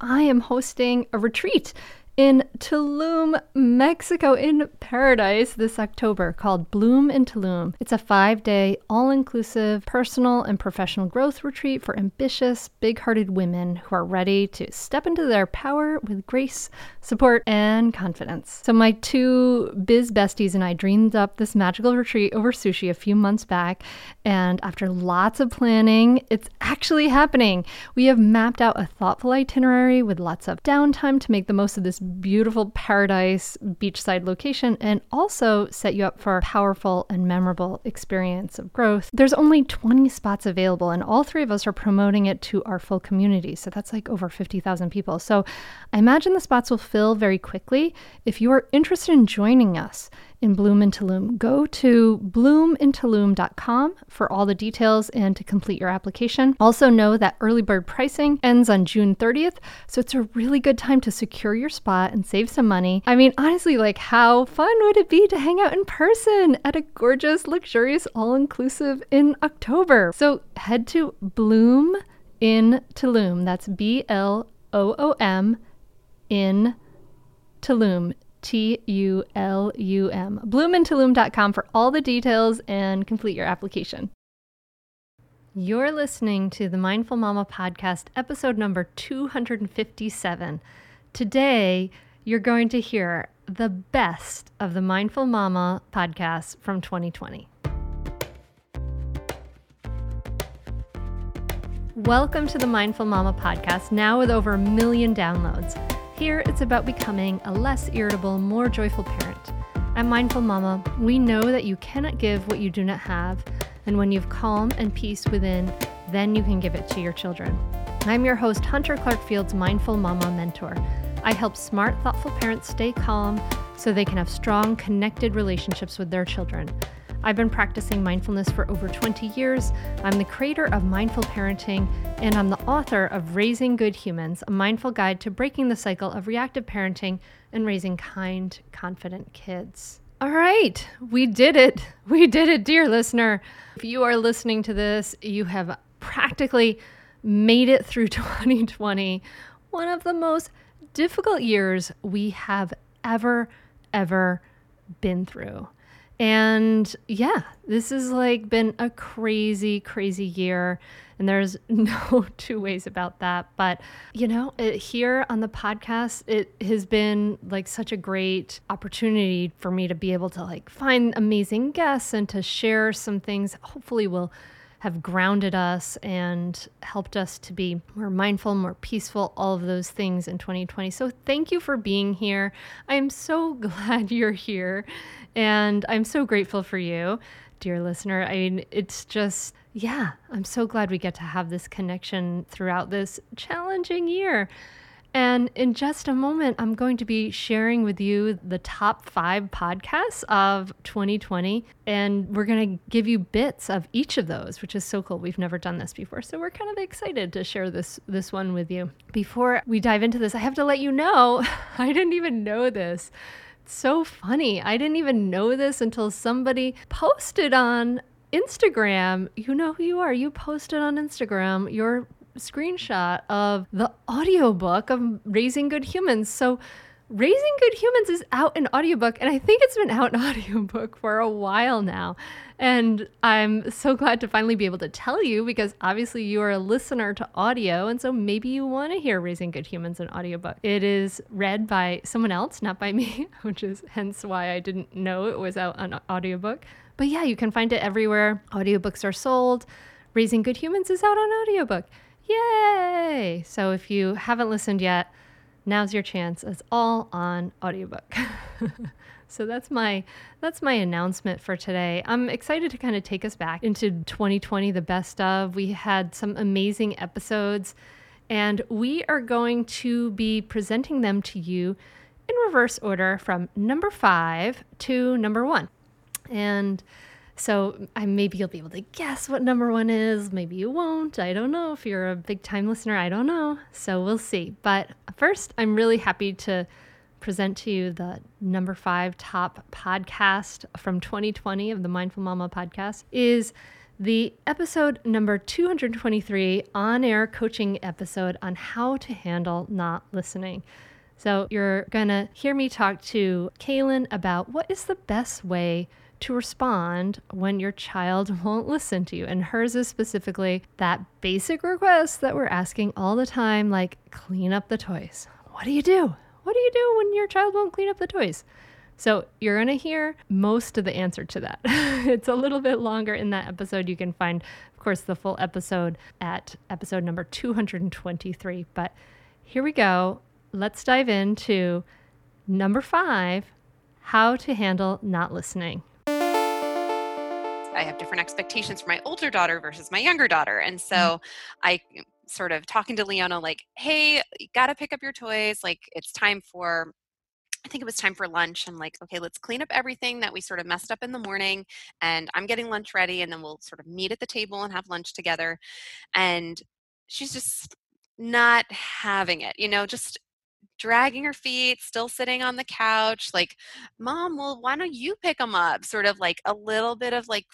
I am hosting a retreat in Tulum, Mexico, in paradise this October called Bloom in Tulum. It's a five day, all inclusive personal and professional growth retreat for ambitious, big hearted women who are ready to step into their power with grace, support, and confidence. So, my two biz besties and I dreamed up this magical retreat over sushi a few months back. And after lots of planning, it's actually happening. We have mapped out a thoughtful itinerary with lots of downtime to make the most of this beautiful paradise beachside location and also set you up for a powerful and memorable experience of growth. There's only 20 spots available, and all three of us are promoting it to our full community. So that's like over 50,000 people. So I imagine the spots will fill very quickly. If you are interested in joining us, in Bloom in Tulum. Go to bloomintulum.com for all the details and to complete your application. Also, know that early bird pricing ends on June 30th, so it's a really good time to secure your spot and save some money. I mean, honestly, like, how fun would it be to hang out in person at a gorgeous, luxurious, all inclusive in October? So, head to Bloom in Tulum. That's B L O O M in Tulum T U L U M. Bloomintulum.com for all the details and complete your application. You're listening to the Mindful Mama podcast, episode number 257. Today, you're going to hear the best of the Mindful Mama podcast from 2020. Welcome to the Mindful Mama podcast, now with over a million downloads. Here, it's about becoming a less irritable, more joyful parent. At Mindful Mama, we know that you cannot give what you do not have, and when you've calm and peace within, then you can give it to your children. I'm your host, Hunter Clark-Fields Mindful Mama mentor. I help smart, thoughtful parents stay calm so they can have strong, connected relationships with their children. I've been practicing mindfulness for over 20 years. I'm the creator of Mindful Parenting, and I'm the author of Raising Good Humans, a mindful guide to breaking the cycle of reactive parenting and raising kind, confident kids. All right, we did it. We did it, dear listener. If you are listening to this, you have practically made it through 2020, one of the most difficult years we have ever, ever been through. And yeah, this has like been a crazy, crazy year. And there's no two ways about that. But, you know, it, here on the podcast, it has been like such a great opportunity for me to be able to like find amazing guests and to share some things. Hopefully, will have grounded us and helped us to be more mindful, more peaceful, all of those things in 2020. So, thank you for being here. I am so glad you're here. And I'm so grateful for you, dear listener. I mean, it's just, yeah, I'm so glad we get to have this connection throughout this challenging year. And in just a moment, I'm going to be sharing with you the top five podcasts of 2020. And we're going to give you bits of each of those, which is so cool. We've never done this before. So we're kind of excited to share this, this one with you. Before we dive into this, I have to let you know I didn't even know this so funny. I didn't even know this until somebody posted on Instagram. You know who you are. You posted on Instagram your screenshot of the audiobook of Raising Good Humans. So Raising Good Humans is out in audiobook, and I think it's been out in audiobook for a while now. And I'm so glad to finally be able to tell you because obviously you are a listener to audio, and so maybe you want to hear Raising Good Humans in audiobook. It is read by someone else, not by me, which is hence why I didn't know it was out on audiobook. But yeah, you can find it everywhere. Audiobooks are sold. Raising Good Humans is out on audiobook. Yay! So if you haven't listened yet, now's your chance. It's all on audiobook. so that's my that's my announcement for today. I'm excited to kind of take us back into 2020, the best of. We had some amazing episodes, and we are going to be presenting them to you in reverse order from number five to number one. And so I, maybe you'll be able to guess what number one is. Maybe you won't. I don't know. If you're a big time listener, I don't know. So we'll see. But first, I'm really happy to present to you the number five top podcast from 2020 of the Mindful Mama podcast is the episode number 223 on air coaching episode on how to handle not listening. So, you're going to hear me talk to Kaylin about what is the best way to respond when your child won't listen to you. And hers is specifically that basic request that we're asking all the time like, clean up the toys. What do you do? What do you do when your child won't clean up the toys? So you're going to hear most of the answer to that. it's a little bit longer in that episode. You can find, of course, the full episode at episode number 223. But here we go. Let's dive into number five how to handle not listening. I have different expectations for my older daughter versus my younger daughter. And so mm-hmm. I sort of talking to Leona, like, hey, you got to pick up your toys. Like, it's time for I think it was time for lunch. I'm like, okay, let's clean up everything that we sort of messed up in the morning. And I'm getting lunch ready, and then we'll sort of meet at the table and have lunch together. And she's just not having it, you know, just dragging her feet, still sitting on the couch, like, Mom, well, why don't you pick them up? Sort of like a little bit of like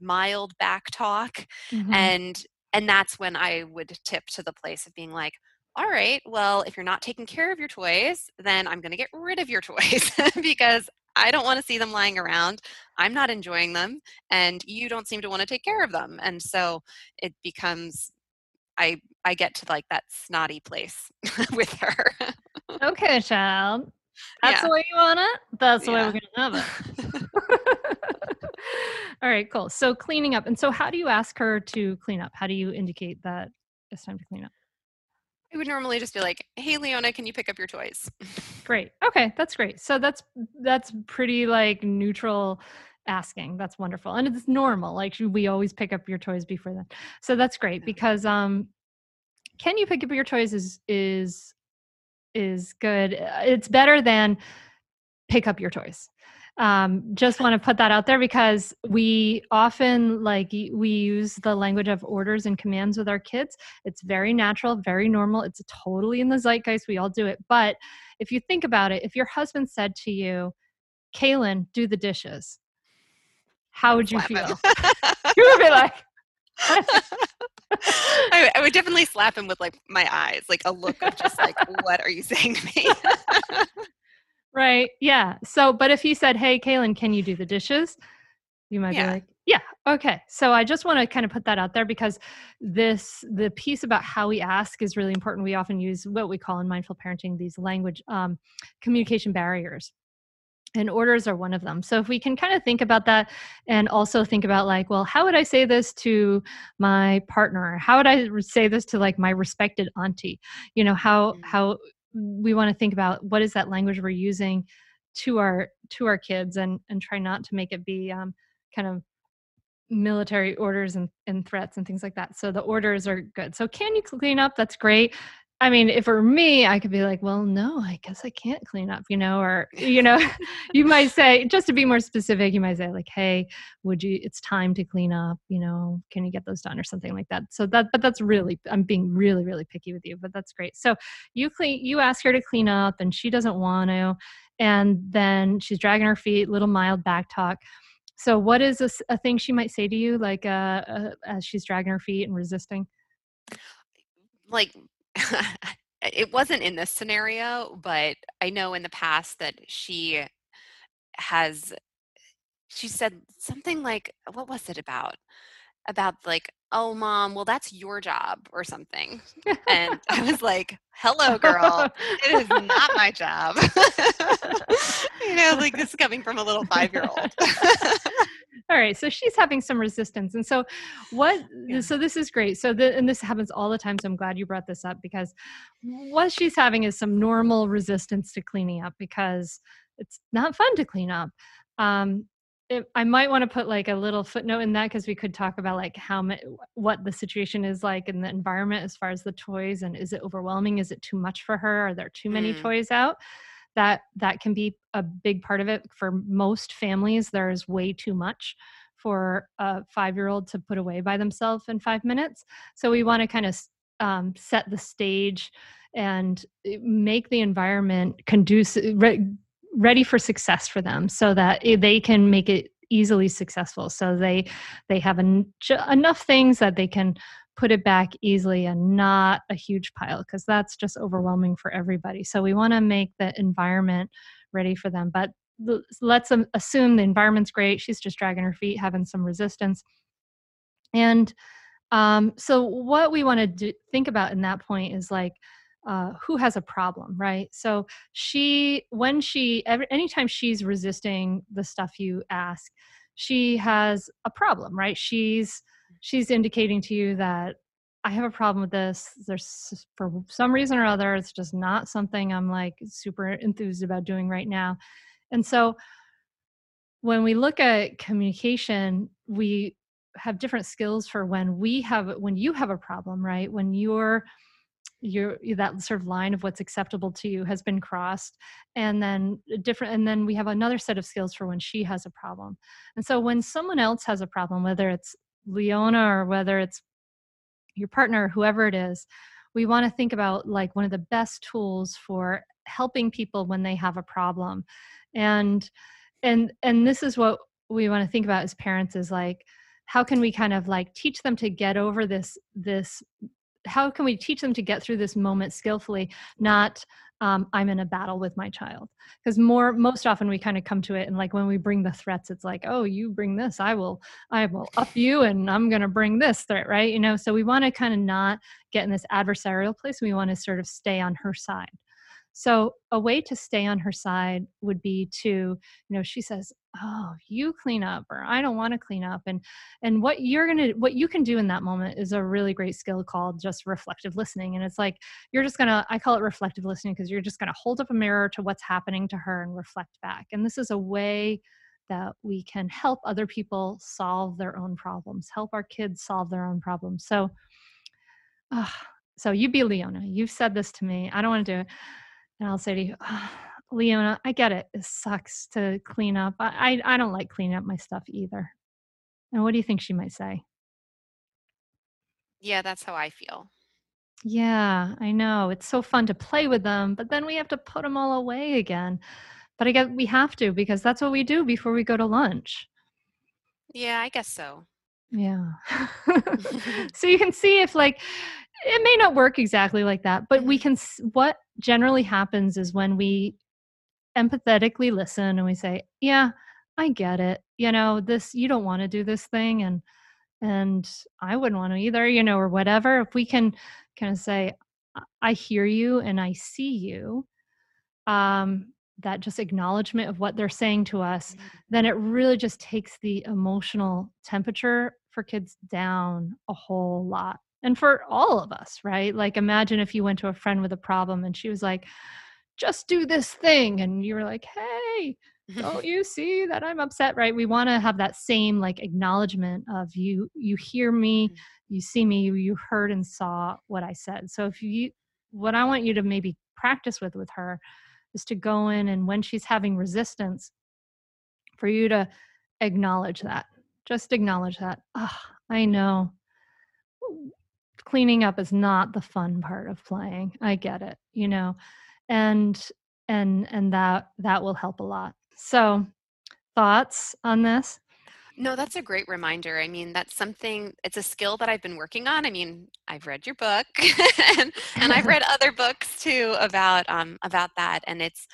mild back talk. Mm-hmm. And and that's when I would tip to the place of being like, all right, well, if you're not taking care of your toys, then I'm going to get rid of your toys because I don't want to see them lying around. I'm not enjoying them, and you don't seem to want to take care of them. And so it becomes I I get to like that snotty place with her. okay, child. That's yeah. the way you want it. That's the yeah. way we're gonna have it. All right, cool. So cleaning up, and so how do you ask her to clean up? How do you indicate that it's time to clean up? I would normally just be like, "Hey, Leona, can you pick up your toys?" Great. Okay, that's great. So that's that's pretty like neutral asking. That's wonderful, and it's normal. Like we always pick up your toys before then. So that's great because um, can you pick up your toys is is is good. It's better than pick up your toys. Um, just want to put that out there because we often like we use the language of orders and commands with our kids. It's very natural very normal it's totally in the zeitgeist we all do it. But if you think about it if your husband said to you kaylin do the dishes how would you feel? You would be like I, I, would definitely slap him with like my eyes, like a look of just like, what are you saying to me? Right. Yeah. So, but if he said, Hey, Kaylin, can you do the dishes? You might yeah. be like, yeah, okay. So I just want to kind of put that out there because this, the piece about how we ask is really important. We often use what we call in mindful parenting these language um, communication barriers and orders are one of them. So if we can kind of think about that and also think about like well how would i say this to my partner? How would i say this to like my respected auntie? You know how mm. how we want to think about what is that language we're using to our to our kids and and try not to make it be um, kind of military orders and, and threats and things like that. So the orders are good. So can you clean up? That's great I mean, if were me, I could be like, well, no, I guess I can't clean up, you know, or, you know, you might say, just to be more specific, you might say, like, hey, would you, it's time to clean up, you know, can you get those done or something like that. So that, but that's really, I'm being really, really picky with you, but that's great. So you clean, you ask her to clean up and she doesn't want to. And then she's dragging her feet, little mild back talk. So what is a, a thing she might say to you, like, uh, uh, as she's dragging her feet and resisting? Like it wasn't in this scenario, but I know in the past that she has she said something like what was it about? About like oh mom well that's your job or something. And i was like hello girl. It is not my job. You know like this is coming from a little five year old all right so she's having some resistance and so what yeah. so this is great so the, and this happens all the time so i'm glad you brought this up because what she's having is some normal resistance to cleaning up because it's not fun to clean up um, it, I might want to put like a little footnote in that because we could talk about like how ma- what the situation is like in the environment as far as the toys and is it overwhelming? Is it too much for her? Are there too many mm. toys out? That that can be a big part of it for most families. There's way too much for a five year old to put away by themselves in five minutes. So we want to kind of um, set the stage and eh, make the environment conducive. Re- ready for success for them so that they can make it easily successful so they they have en- enough things that they can put it back easily and not a huge pile because that's just overwhelming for everybody so we want to make the environment ready for them but let's assume the environment's great she's just dragging her feet having some resistance and um, so what we want to think about in that point is like uh, who has a problem, right? So she, when she, every, anytime she's resisting the stuff you ask, she has a problem, right? She's she's indicating to you that I have a problem with this. There's for some reason or other, it's just not something I'm like super enthused about doing right now. And so when we look at communication, we have different skills for when we have when you have a problem, right? When you're your that sort of line of what's acceptable to you has been crossed and then uh, different and then we have another set of skills for when she has a problem and so when someone else has a problem whether it's leona or whether it's your partner whoever it is we want to think about like one of the best tools for helping people when they have a problem. And and and this is what we want to think about as parents is like how can we kind of like teach them to get over this this how can we teach them to get through this moment skillfully not um, i'm in a battle with my child. Because more most often we kind of come to it and like when we bring the threats it's like oh you bring this i will i will up you and i'm going to bring this threat right? You know so we want to kind of not get in this adversarial place. We want to sort of stay on her side so a way to stay on her side would be to, you know, she says, "Oh, you clean up," or "I don't want to clean up," and and what you're gonna, what you can do in that moment is a really great skill called just reflective listening. And it's like you're just gonna, I call it reflective listening because you're just gonna hold up a mirror to what's happening to her and reflect back. And this is a way that we can help other people solve their own problems, help our kids solve their own problems. So, uh, so you be Leona. You've said this to me. I don't want to do it and I'll say to you, oh, Leona, I get it. It sucks to clean up. I, I, I don't like cleaning up my stuff either. And what do you think she might say? Yeah, that's how I feel. Yeah, I know. It's so fun to play with them, but then we have to put them all away again. But I guess we have to because that's what we do before we go to lunch. Yeah, I guess so. Yeah. so you can see if like it may not work exactly like that, but we mm-hmm. can what generally happens is when we empathetically listen and we say, "Yeah, I get it. You know, this you don't want to do this thing and and I wouldn't want to either, you know, or whatever. If we can kind of say, I hear you and I see you, um, that just acknowledgement of what they're saying to us, mm-hmm. then it really just takes the emotional temperature for kids down a whole lot and for all of us, right? Like, imagine if you went to a friend with a problem and she was like, just do this thing. And you were like, hey, don't you see that I'm upset, right? We want to have that same like acknowledgement of you, you hear me, mm. you see me, you, you heard and saw what I said. So, if you, what I want you to maybe practice with with her is to go in and when she's having resistance, for you to acknowledge that. Just acknowledge that. Oh, I know cleaning up is not the fun part of playing i get it you know and and and that that will help a lot so thoughts on this no, that's a great reminder. I mean, that's something, it's a skill that I've been working on. I mean, I've read your book and, and I've read other books too about, um, about that. And it's,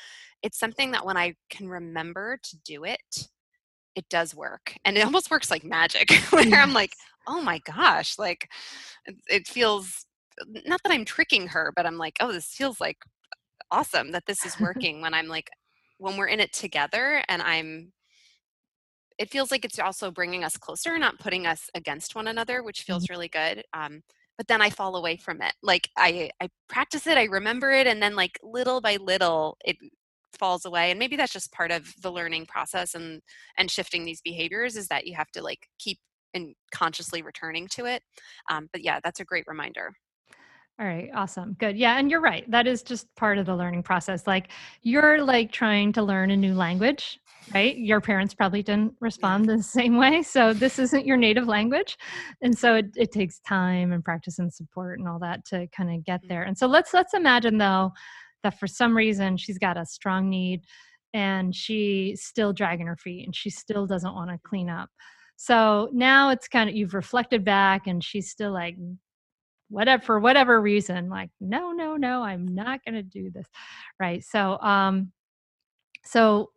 it's something that when I can remember to do it, it does work. And it almost works like magic where yes. I'm like, oh my gosh, like it feels not that I'm tricking her, but I'm like, oh, this feels like awesome that this is working when I'm like, when we're in it together and I'm, it feels like it's also bringing us closer, not putting us against one another, which feels mm-hmm. really good. Um, but then I fall away from it. Like I, I practice it, I remember it, and then like little by little, it falls away. And maybe that's just part of the learning process and and shifting these behaviors is that you have to like keep and consciously returning to it. Um, but yeah, that's a great reminder. All right, awesome. Good. Yeah, and you're right. That is just part of the learning process. Like you're like trying to learn a new language, right? Your parents probably didn't respond the same way. So this isn't your native language. And so it, it takes time and practice and support and all that to kind of get mm-hmm. there. And so let's let's imagine though that for some reason she's got a strong need and she's still dragging her feet and she still doesn't want to clean up. So now it's kind of you've reflected back and she's still like whatever for whatever reason like no no no I'm not going to do this. Right? So um so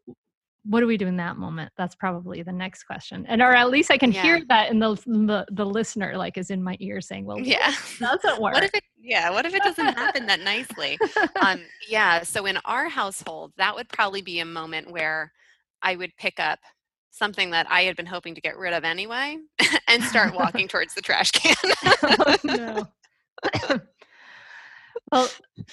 what do we do in that moment? That's probably the next question and or at least i can yeah. hear that in the, the, the listener like is in my ear saying well yeah. doesn't work what if it yeah what if it doesn't happen that nicely? Um yeah so in our household that would probably be a moment where i would pick up something that i had been hoping to get rid of anyway and start walking towards the trash can. Oh, no well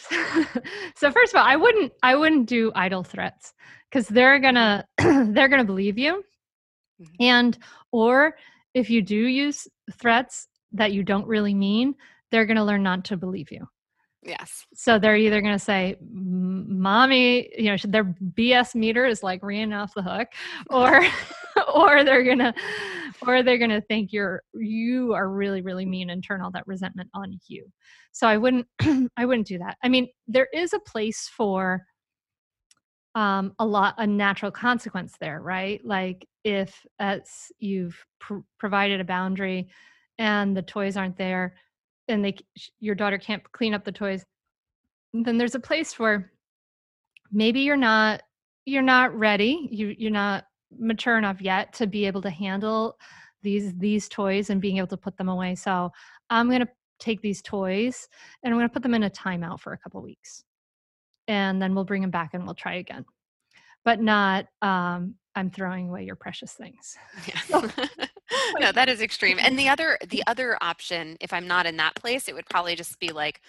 so first of all i wouldn't i wouldn't do idle threats because they're gonna they're gonna believe you mm-hmm. and or if you do use threats that you don't really mean they're gonna learn not to believe you yes. So they're either gonna say mommy you know their bs meter is like ringing off the hook or or they're gonna or they're gonna think you're you are really really mean and turn all that resentment on you. So i wouldn't i wouldn't do that. I mean there is a place for um, a lot a natural consequence there, right? Like if as you've pr- provided a boundary and the toys aren't there, and they your daughter can't clean up the toys, then there's a place where maybe you're not you're not ready, you you're not mature enough yet to be able to handle these these toys and being able to put them away. So I'm gonna take these toys and I'm gonna put them in a timeout for a couple weeks and then we'll bring them back and we'll try again but not um, i'm throwing away your precious things yeah. no that is extreme and the other the other option if i'm not in that place it would probably just be like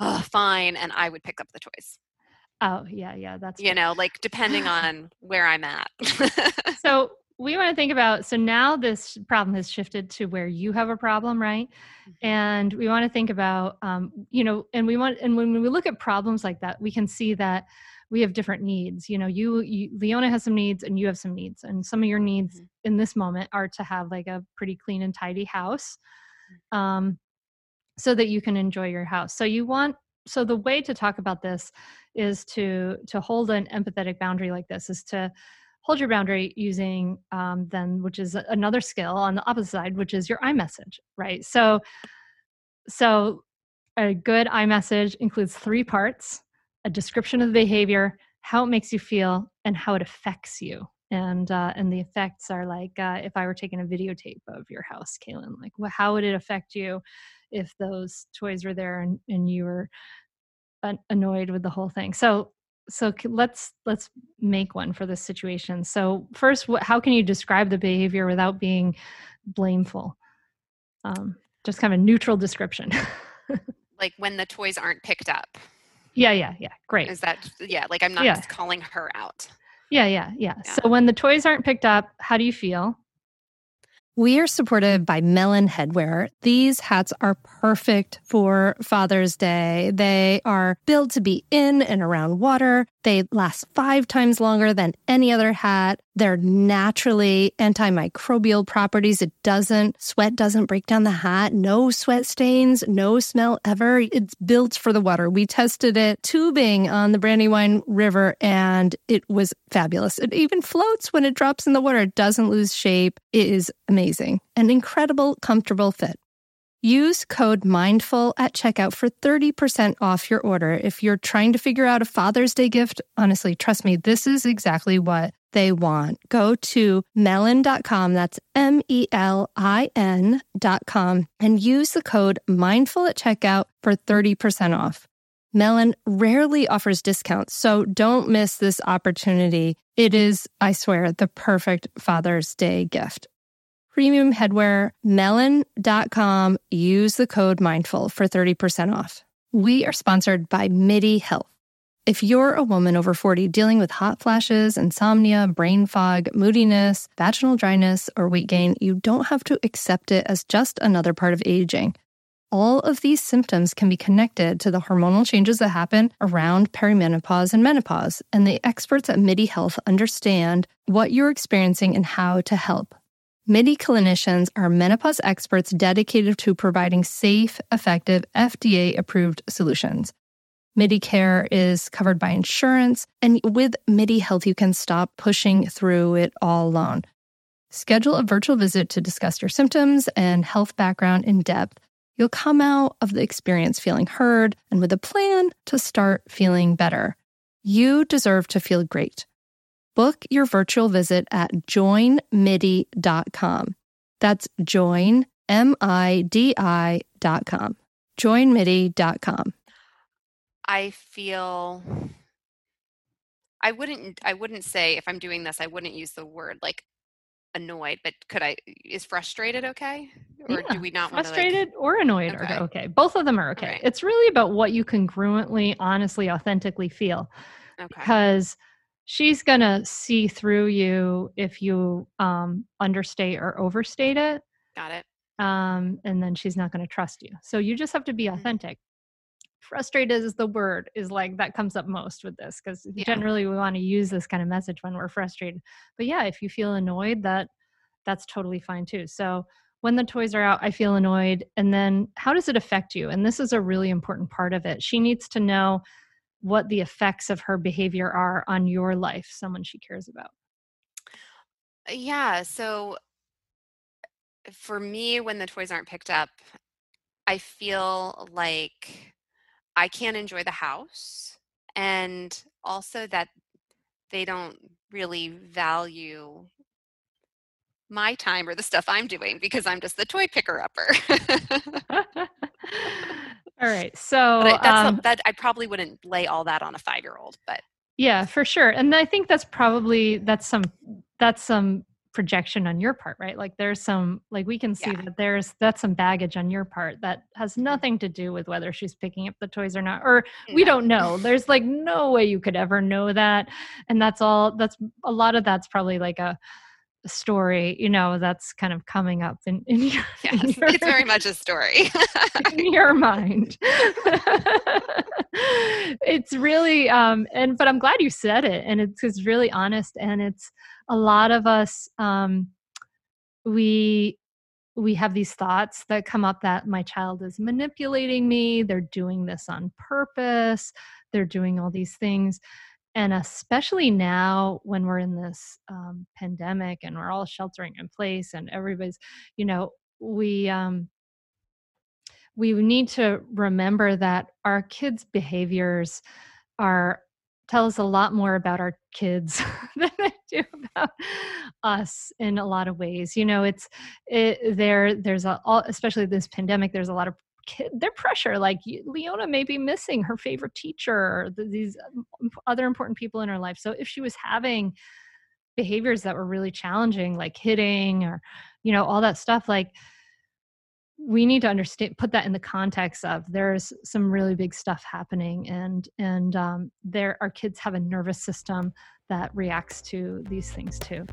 oh fine and i would pick up the toys. Oh yeah yeah that's you know like depending on where i'm at. So we want to think about so now this problem has shifted to where you have a problem right? Mm-hmm. and we want to think about um, you know and we want and when we look at problems like that we can see that we have different needs you know you, you leona has some needs and you have some needs and some of your needs mm-hmm. in this moment are to have like a pretty clean and tidy house mm-hmm. um, so that you can enjoy your house so you want so the way to talk about this is to to hold an empathetic boundary like this is to hold your boundary using um, then which is another skill on the opposite side which is your I-message right so so a good I-message includes three parts a description of the behavior how it makes you feel and how it affects you. And uh, and the effects are like uh, if i were taking a videotape of your house kaylin like well, how would it affect you if those toys were there and, and you were annoyed with the whole thing? So so let's let's make one for this situation. So first what, how can you describe the behavior without being blameful? Um, just kind of neutral description. Like when the toys aren't picked up yeah yeah yeah great. Is that yeah like i'm not yeah. just calling her out. Yeah, yeah yeah. Yeah. So when the toys aren't picked up how do you feel we are supported by Melin Headwear. These hats are perfect for Father's Day. They are built to be in and around water. They last five times longer than any other hat. They're naturally antimicrobial properties. It doesn't, sweat doesn't break down the hat. No sweat stains, no smell ever. It's built for the water. We tested it tubing on the Brandywine River and it was fabulous. It even floats when it drops in the water. It doesn't lose shape. It is amazing. Amazing, an incredible, comfortable fit. Use code MINDFUL at checkout for 30% off your order. If you're trying to figure out a Father's Day gift, honestly, trust me, this is exactly what they want. Go to melin.com, that's M E L I N.com, and use the code MINDFUL at checkout for 30% off. Melin rarely offers discounts, so don't miss this opportunity. It is, I swear, the perfect Father's Day gift premium headwear, melin.com. Use the code mindful for 30% off. We are sponsored by MIDI Health. If you're a woman over 40 dealing with hot flashes, insomnia, brain fog, moodiness, vaginal dryness, or weight gain, you don't have to accept it as just another part of aging. All of these symptoms can be connected to the hormonal changes that happen around perimenopause and menopause, and the experts at MIDI Health understand what you're experiencing and how to help. MIDI clinicians are menopause experts dedicated to providing safe, effective, FDA approved solutions. MIDI care is covered by insurance, and with MIDI Health, you can stop pushing through it all alone. Schedule a virtual visit to discuss your symptoms and health background in depth. You'll come out of the experience feeling heard and with a plan to start feeling better. You deserve to feel great. Book your virtual visit at joinmidi.com. That's join, M I D I.com. Joinmidi.com. I feel I wouldn't I wouldn't say if I'm doing this I wouldn't use the word like annoyed but could I is frustrated okay or Yeah, do we not want Frustrated like or annoyed Okay. are okay. Both of them are okay. Alright. It's really about what you congruently, honestly, authentically feel. okay because she's going to see through you if you um, understate or overstate it. Got it. Um, and then she's not going to trust you. So you just have to be Mhm. authentic. Frustrated is the word is like that comes up most with this because Yeah. generally we want to use this kind of message when we're frustrated. But yeah if you feel annoyed that that's totally fine too. So when the toys are out i feel annoyed and then how does it affect you? And this is a really important part of it. She needs to know what the effects of her behavior are on your life someone she cares about uh, yeah so uh, for me when the toys aren't picked up I feel like I can't enjoy the house and also that they don't really value my time or the stuff I'm doing because I'm just the toy picker upper. all right so but I, that's um, a, that I probably wouldn't lay all that on a five year old. But Yeah, for sure. And I think that's probably that's some that's some projection on your part, right? Like there's some like we can see Yeah. that there's that's some baggage on your part that has nothing to do with whether she's picking up the toys or not. Or we no. don't know. There's like no way you could ever know that. And that's all that's a lot of that's probably like a, a story, you know, that's kind of coming up in, in your, in Yes, your- it's very much a story. in your mind. it's really um and but I'm glad you said it and it's it's really honest and it's a lot of us um we we have these thoughts that come up that my child is manipulating me, they're doing this on purpose, they're doing all these things. And especially now when we're in this um, pandemic and we're all sheltering in place and everybody's, you know, we um, we need to remember that our kids' behaviors are tell us a lot more about our kids than they do about us in a lot of ways. You know, it's it, there. There's a all, especially this pandemic. There's a lot of kid their pressure. Like Leona may be missing her favorite teacher, these um, other important people in her life. So if she was having behaviors that were really challenging, like hitting or you know all that stuff, like we need to understand put that in the context of there's some really big stuff happening and and um, there our kids have a nervous system that reacts to these things too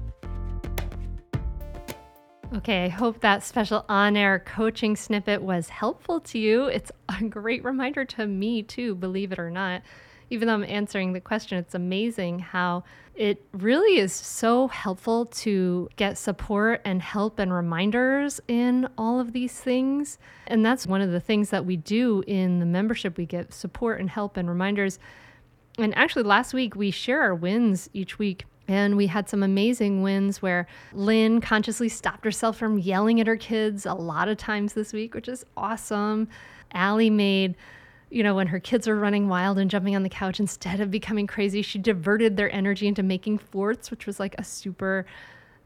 okay i hope that special on-air coaching snippet was helpful to you it's a great reminder to me too believe it or not even though i'm answering the question it's amazing how it really is so helpful to get support and help and reminders in all of these things. And that's one of the things that we do in the membership. We get support and help and reminders. And actually, last week we share our wins each week. And we had some amazing wins where Lynn consciously stopped herself from yelling at her kids a lot of times this week, which is awesome. Allie made you know, when her kids were running wild and jumping on the couch, instead of becoming crazy, she diverted their energy into making forts, which was like a super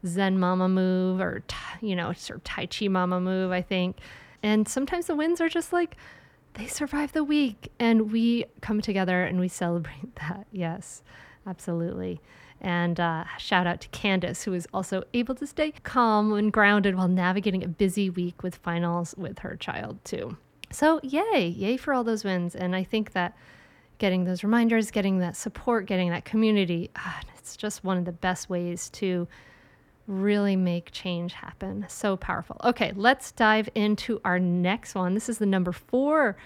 Zen mama move or, you know, sort of Tai Chi mama move, I think. And sometimes the wins are just like, they survive the week and we come together and we celebrate that. Yes, absolutely. And uh, shout out to Candace, who was also able to stay calm and grounded while navigating a busy week with finals with her child, too. So, yay, yay for all those wins. And I think that getting those reminders, getting that support, getting that community, ah, it's just one of the best ways to really make change happen. So powerful. Okay, let's dive into our next one. This is the number four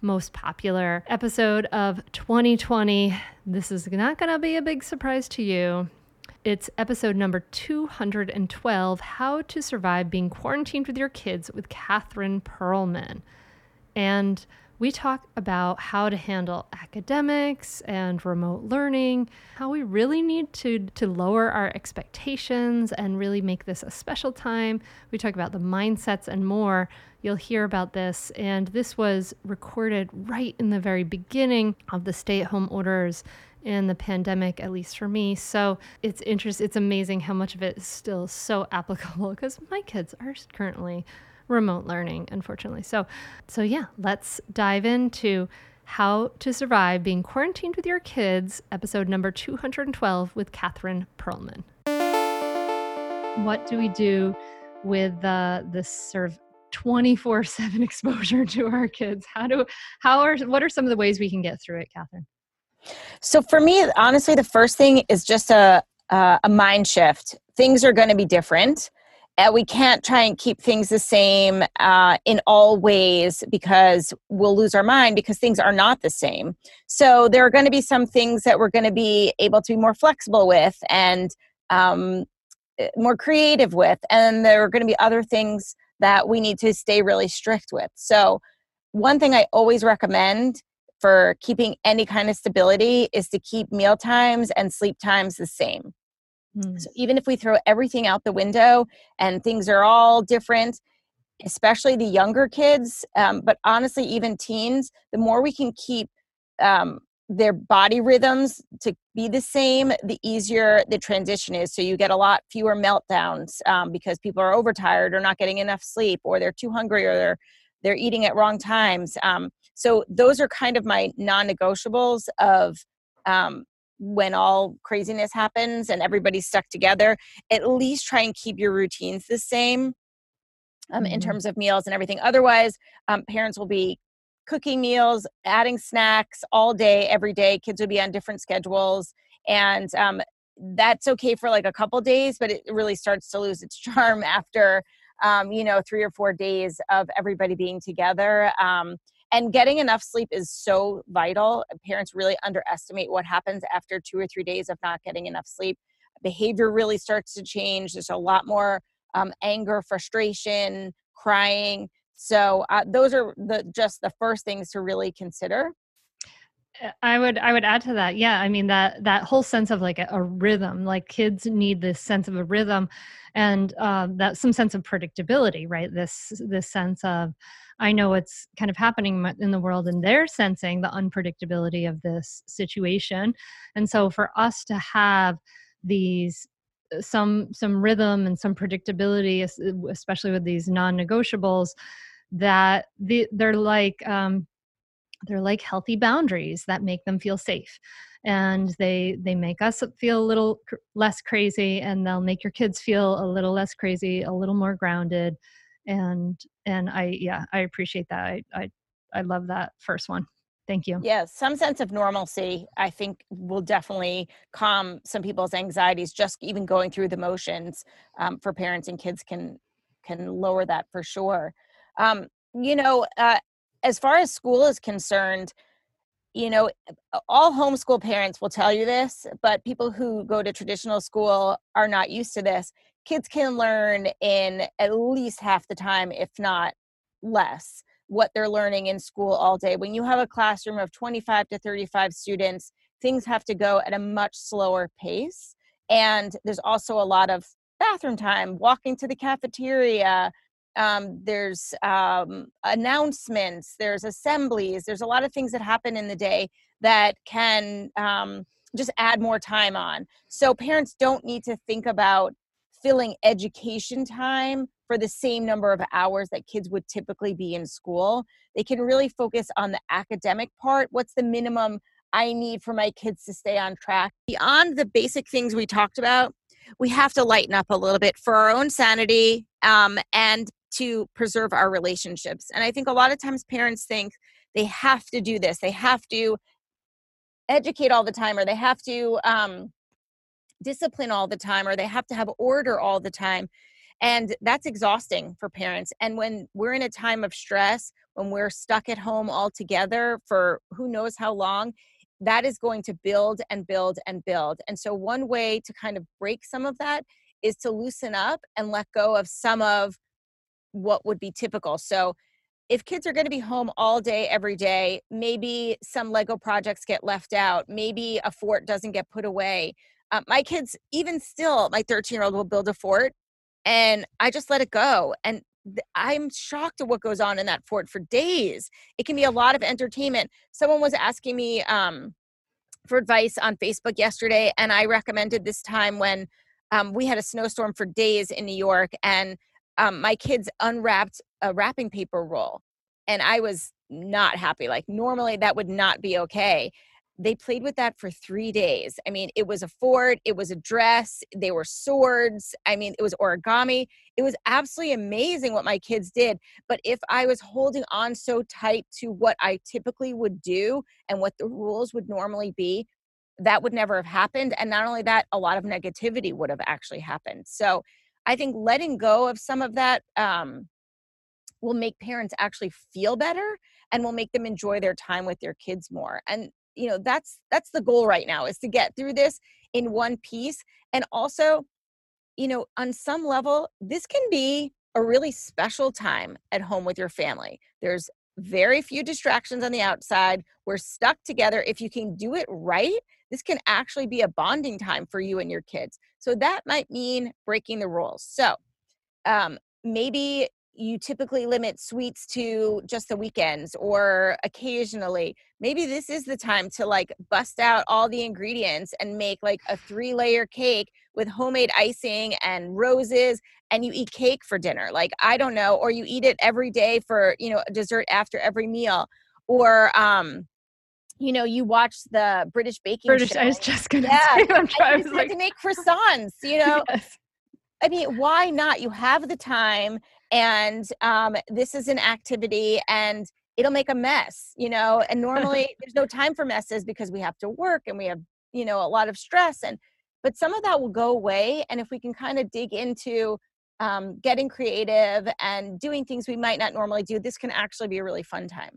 most popular episode of 2020. This is not going to be a big surprise to you. It's episode number 212 How to Survive Being Quarantined with Your Kids with Catherine Pearlman. And We talk about how to handle academics and remote learning, how we really need to, to lower our expectations and really make this a special time. We talk about the mindsets and more. You'll hear about this. And this was recorded right in the very beginning of the stay at home orders and the pandemic, at least for me. So it's interesting. It's amazing how much of it is still so applicable because my kids are currently remote learning, unfortunately. So, so yeah, let's dive into how to survive being quarantined with your kids, episode number 212 with Catherine Pearlman. What do we do with uh, this sort of 24 7 exposure to our kids? How do, how are, what are some of the ways we can get through it, Catherine? So for me, honestly, the first thing is just a, uh, a mind shift. Things are going to be different uh, we can't try and keep things the same uh, in all ways because we'll lose our mind because things are not the same. So there are going to be some things that we're going to be able to be more flexible with and um, eh, more creative with, and there are going to be other things that we need to stay really strict with. So one thing I always recommend for keeping any kind of stability is to keep meal times and sleep times the same. Mm. So even if we throw everything out the window and things are all different, especially the younger kids, um, but honestly, even teens, the more we can keep um, their body rhythms to be the same, the easier the transition is. So you get a lot fewer meltdowns um, because people are overtired or not getting enough sleep, or they're too hungry, or they're they're eating at wrong times. Um, so those are kind of my non-negotiables of um, when all craziness happens and everybody's stuck together, at least try and keep your routines the same um, mm-hmm. in terms of meals and everything. Otherwise, um, parents will be cooking meals, adding snacks all day, every day. Kids will be on different schedules. And um, that's okay for like a couple days, but it really starts to lose its charm after, um, you know, three or four days of everybody being together. Um, and getting enough sleep is so vital. Parents really underestimate what happens after two or three days of not getting enough sleep. Behavior really starts to change. There's a lot more um, anger, frustration, crying. So uh, those are the just the first things to really consider. Uh, I would I would add to that. Yeah, I mean that that whole sense of like a, a rhythm. Like kids need this sense of a rhythm, and uh, that some sense of predictability, right? This this sense of I know what's kind of happening in the world and they're sensing the unpredictability of this situation. And so for us to have these uh, some some rhythm and some predictability especially with these non-negotiables that the, they're like um, they're like healthy boundaries that make them feel safe and they they make us feel a little cr- less crazy and they'll make your kids feel a little less crazy a little more grounded and and i yeah i appreciate that. I i, I love that first one. Thank you. Yeah some sense of normalcy i think will definitely calm some people's anxieties just even going through the motions um, for parents and kids can can lower that for sure um, you know uh, as far as school is concerned you know all homeschool parents will tell you this but people who go to traditional school are not used to this kids can learn in at least half the time, if not less, what they're learning in school all day. When you have a classroom of 25 to 35 students, things have to go at a much slower pace. And there's also a lot of bathroom time, walking to the cafeteria. Um, there's um, announcements, there's assemblies, there's a lot of things that happen in the day that can um, just add more time on. So parents don't need to think about filling education time for the same number of hours that kids would typically be in school. They can really focus on the academic part. What's the minimum I need for my kids to stay on track? Beyond the basic things we talked about, we have to lighten up a little bit for our own sanity um, and to preserve our relationships. And I think a lot of times parents think they have to do this, they have to educate all the time, or they have to um, discipline all the time or they have to have order all the time and that's exhausting for parents and when we're in a time of stress when we're stuck at home all together for who knows how long that is going to build and build and build and so one way to kind of break some of that is to loosen up and let go of some of what would be typical. So if kids are going to be home all day every day maybe some lego projects get left out maybe a fort doesn't get put away. Uh, my kids even still my 13 year old will build a fort and i just let it go and th- i'm shocked at what goes on in that fort for days. It can be a lot of entertainment. Someone was asking me um, for advice on facebook yesterday and i recommended this time when um, we had a snowstorm for days in new york and um, my kids unwrapped a wrapping paper roll and I was not happy. Like normally that would not be okay. They played with that for three days. I mean, it was a fort, it was a dress, they were swords. I mean, it was origami. It was absolutely amazing what my kids did. But if I was holding on so tight to what I typically would do and what the rules would normally be, that would never have happened. And not only that, a lot of negativity would have actually happened. So I think letting go of some of that um, will make parents actually feel better and will make them enjoy their time with their kids more. And you know that's that's the goal right now is to get through this in one piece and also you know on some level this can be a really special time at home with your family there's very few distractions on the outside we're stuck together if you can do it right this can actually be a bonding time for you and your kids. So that might mean breaking the rules. So um, maybe you typically limit sweets to just the weekends or occasionally. Maybe this is the time to like bust out all the ingredients and make like a three layer cake with homemade icing and roses and you eat cake for dinner. Like, I don't know, or you eat it every day for, you know, a dessert after every meal. Or, um, you know, you watch the British baking British, show. I was just gonna Yeah, say, I'm trying to start like, to make croissants, you know. yes. I mean, why not? You have the time, and um, this is an activity, and it'll make a mess, you know. And normally, there's no time for messes because we have to work and we have, you know, a lot of stress. And but some of that will go away, and if we can kind of dig into um, getting creative and doing things we might not normally do, this can actually be a really fun time.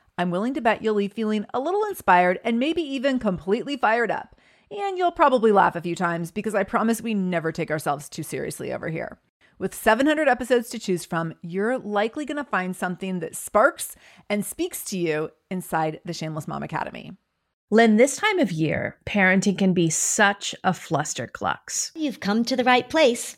I'm willing to bet you'll leave feeling a little inspired and maybe even completely fired up. And you'll probably laugh a few times because I promise we never take ourselves too seriously over here. With 700 episodes to choose from, you're likely going to find something that sparks and speaks to you inside the Shameless Mom Academy. Lynn, this time of year, parenting can be such a flusterclux. You've come to the right place.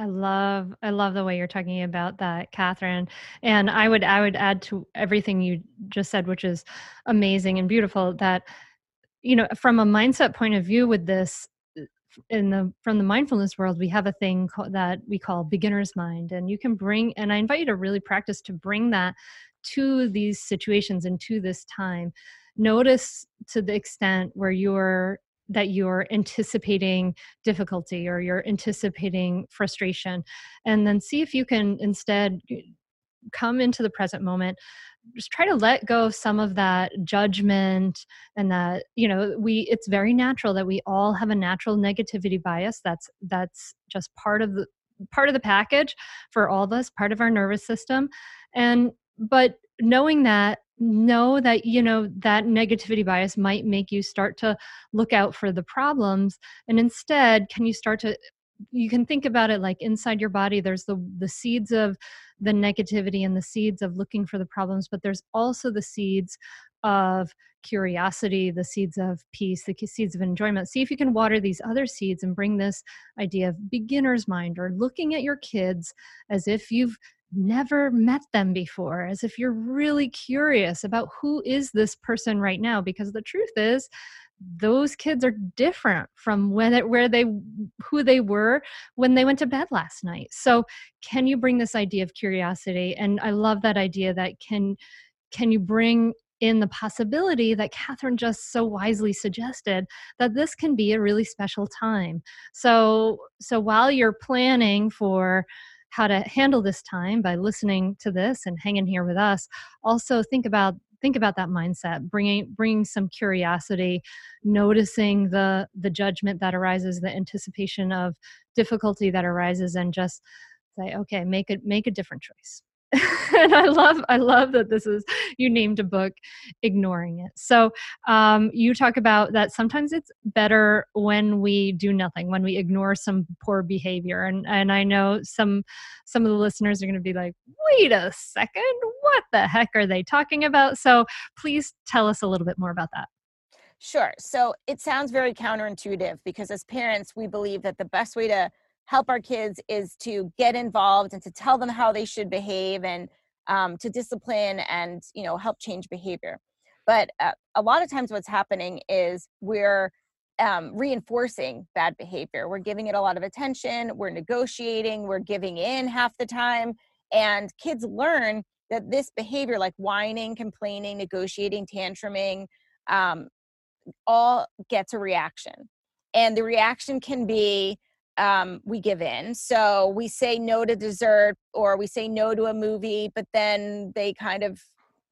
I love I love the way you're talking about that, Catherine. And I would I would add to everything you just said, which is amazing and beautiful, that you know, from a mindset point of view with this, uh, in the from the mindfulness world we have a thing called, that we call beginner's mind and you can bring and i invite you to really practice to bring that to these situations and to this time notice to the extent where you're that you're anticipating difficulty or you're anticipating frustration and then see if you can instead come into the present moment just try to let go of some of that judgment and that you know we it's very natural that we all have a natural negativity bias that's that's just part of the part of the package for all of us part of our nervous system and but knowing that know that you know that negativity bias might make you start to look out for the problems and instead can you start to you can think about it like inside your body there's the the seeds of the negativity and the seeds of looking for the problems but there's also the seeds of curiosity the seeds of peace the seeds of enjoyment. See if you can water these other seeds and bring this idea of beginner's mind or looking at your kids as if you've never met them before as if you're really curious about who is this person right now because the truth is those kids are different from when it, where they who they were when they went to bed last night so can you bring this idea of curiosity and i love that idea that can can you bring in the possibility that Catherine just so wisely suggested that this can be a really special time. So so while you're planning for how to handle this time by listening to this and hanging here with us, also think about think about that mindset bringing bringing some curiosity noticing the the judgment that arises the anticipation of difficulty that arises and just say okay make it make a different choice and I love I love that this is you named a book ignoring it. So um, you talk about that sometimes it's better when we do nothing, when we ignore some poor behavior. And and I know some some of the listeners are going to be like, wait a second, what the heck are they talking about? So please tell us a little bit more about that. Sure. So it sounds very counterintuitive because as parents, we believe that the best way to help our kids is to get involved and to tell them how they should behave and um, to discipline and you know help change behavior. But uh, a lot of times what's happening is we're um, reinforcing bad behavior. We're giving it a lot of attention we're negotiating we're giving in half the time and kids learn that this behavior like whining complaining negotiating tantruming um, all gets a reaction. And the reaction can be um, we give in. So we say no to dessert or we say no to a movie, but then they kind of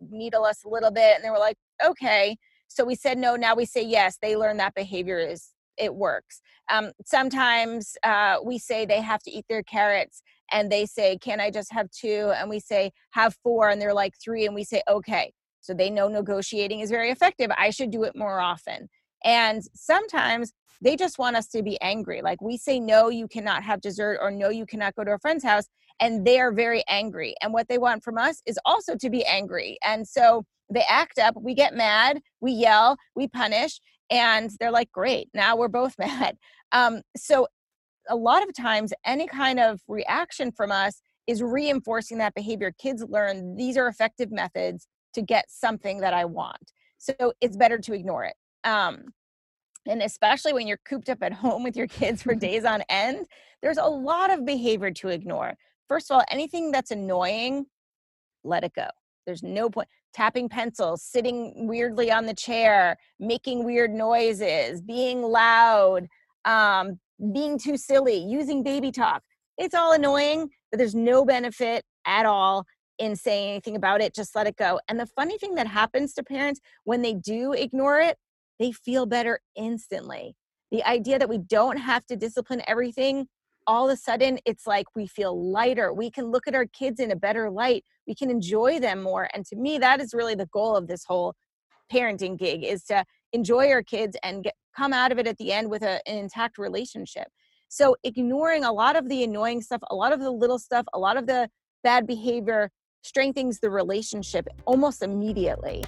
needle us a little bit and they were like, okay. So we said no, now we say yes. They learn that behavior is it works. Um, sometimes uh, we say they have to eat their carrots and they say, Can I just have two? And we say, Have four. And they're like, Three. And we say, Okay. So they know negotiating is very effective. I should do it more often. And sometimes they just want us to be angry. Like we say, no, you cannot have dessert, or no, you cannot go to a friend's house. And they are very angry. And what they want from us is also to be angry. And so they act up, we get mad, we yell, we punish, and they're like, great, now we're both mad. Um, so a lot of times, any kind of reaction from us is reinforcing that behavior. Kids learn these are effective methods to get something that I want. So it's better to ignore it. Um, and especially when you're cooped up at home with your kids for days on end, there's a lot of behavior to ignore. First of all, anything that's annoying, let it go. There's no point tapping pencils, sitting weirdly on the chair, making weird noises, being loud, um, being too silly, using baby talk. It's all annoying, but there's no benefit at all in saying anything about it. Just let it go. And the funny thing that happens to parents when they do ignore it, they feel better instantly. The idea that we don't have to discipline everything, all of a sudden it's like we feel lighter. We can look at our kids in a better light. We can enjoy them more. And to me, that is really the goal of this whole parenting gig is to enjoy our kids and get, come out of it at the end with a, an intact relationship. So ignoring a lot of the annoying stuff, a lot of the little stuff, a lot of the bad behavior strengthens the relationship almost immediately.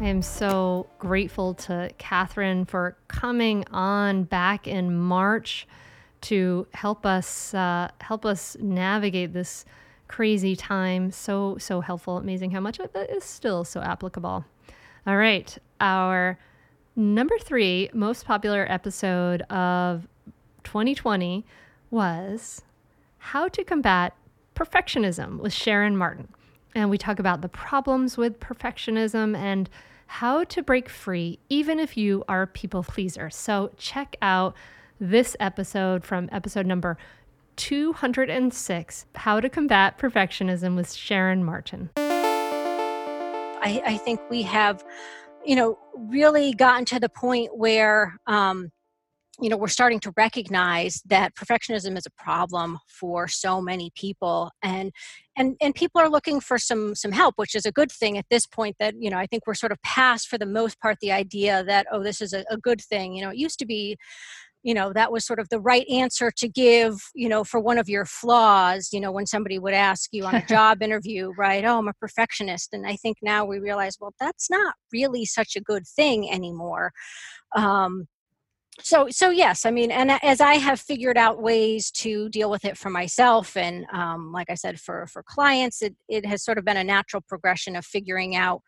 I am so grateful to Catherine for coming on back in March to help us uh, help us navigate this crazy time. So so helpful, amazing how much of it is still so applicable. All right, our Number three most popular episode of 2020 was How to Combat Perfectionism with Sharon Martin. And we talk about the problems with perfectionism and how to break free, even if you are a people pleaser. So check out this episode from episode number 206 How to Combat Perfectionism with Sharon Martin. I, I think we have, you know, really gotten to the point where, um, you know, we're starting to recognize that perfectionism is a problem for so many people, and and and people are looking for some some help, which is a good thing at this point. That you know, I think we're sort of past for the most part the idea that oh, this is a, a good thing. You know, it used to be you know that was sort of the right answer to give you know for one of your flaws you know when somebody would ask you on a job interview right oh i'm a perfectionist and i think now we realize well that's not really such a good thing anymore um, so so yes i mean and as i have figured out ways to deal with it for myself and um, like i said for for clients it, it has sort of been a natural progression of figuring out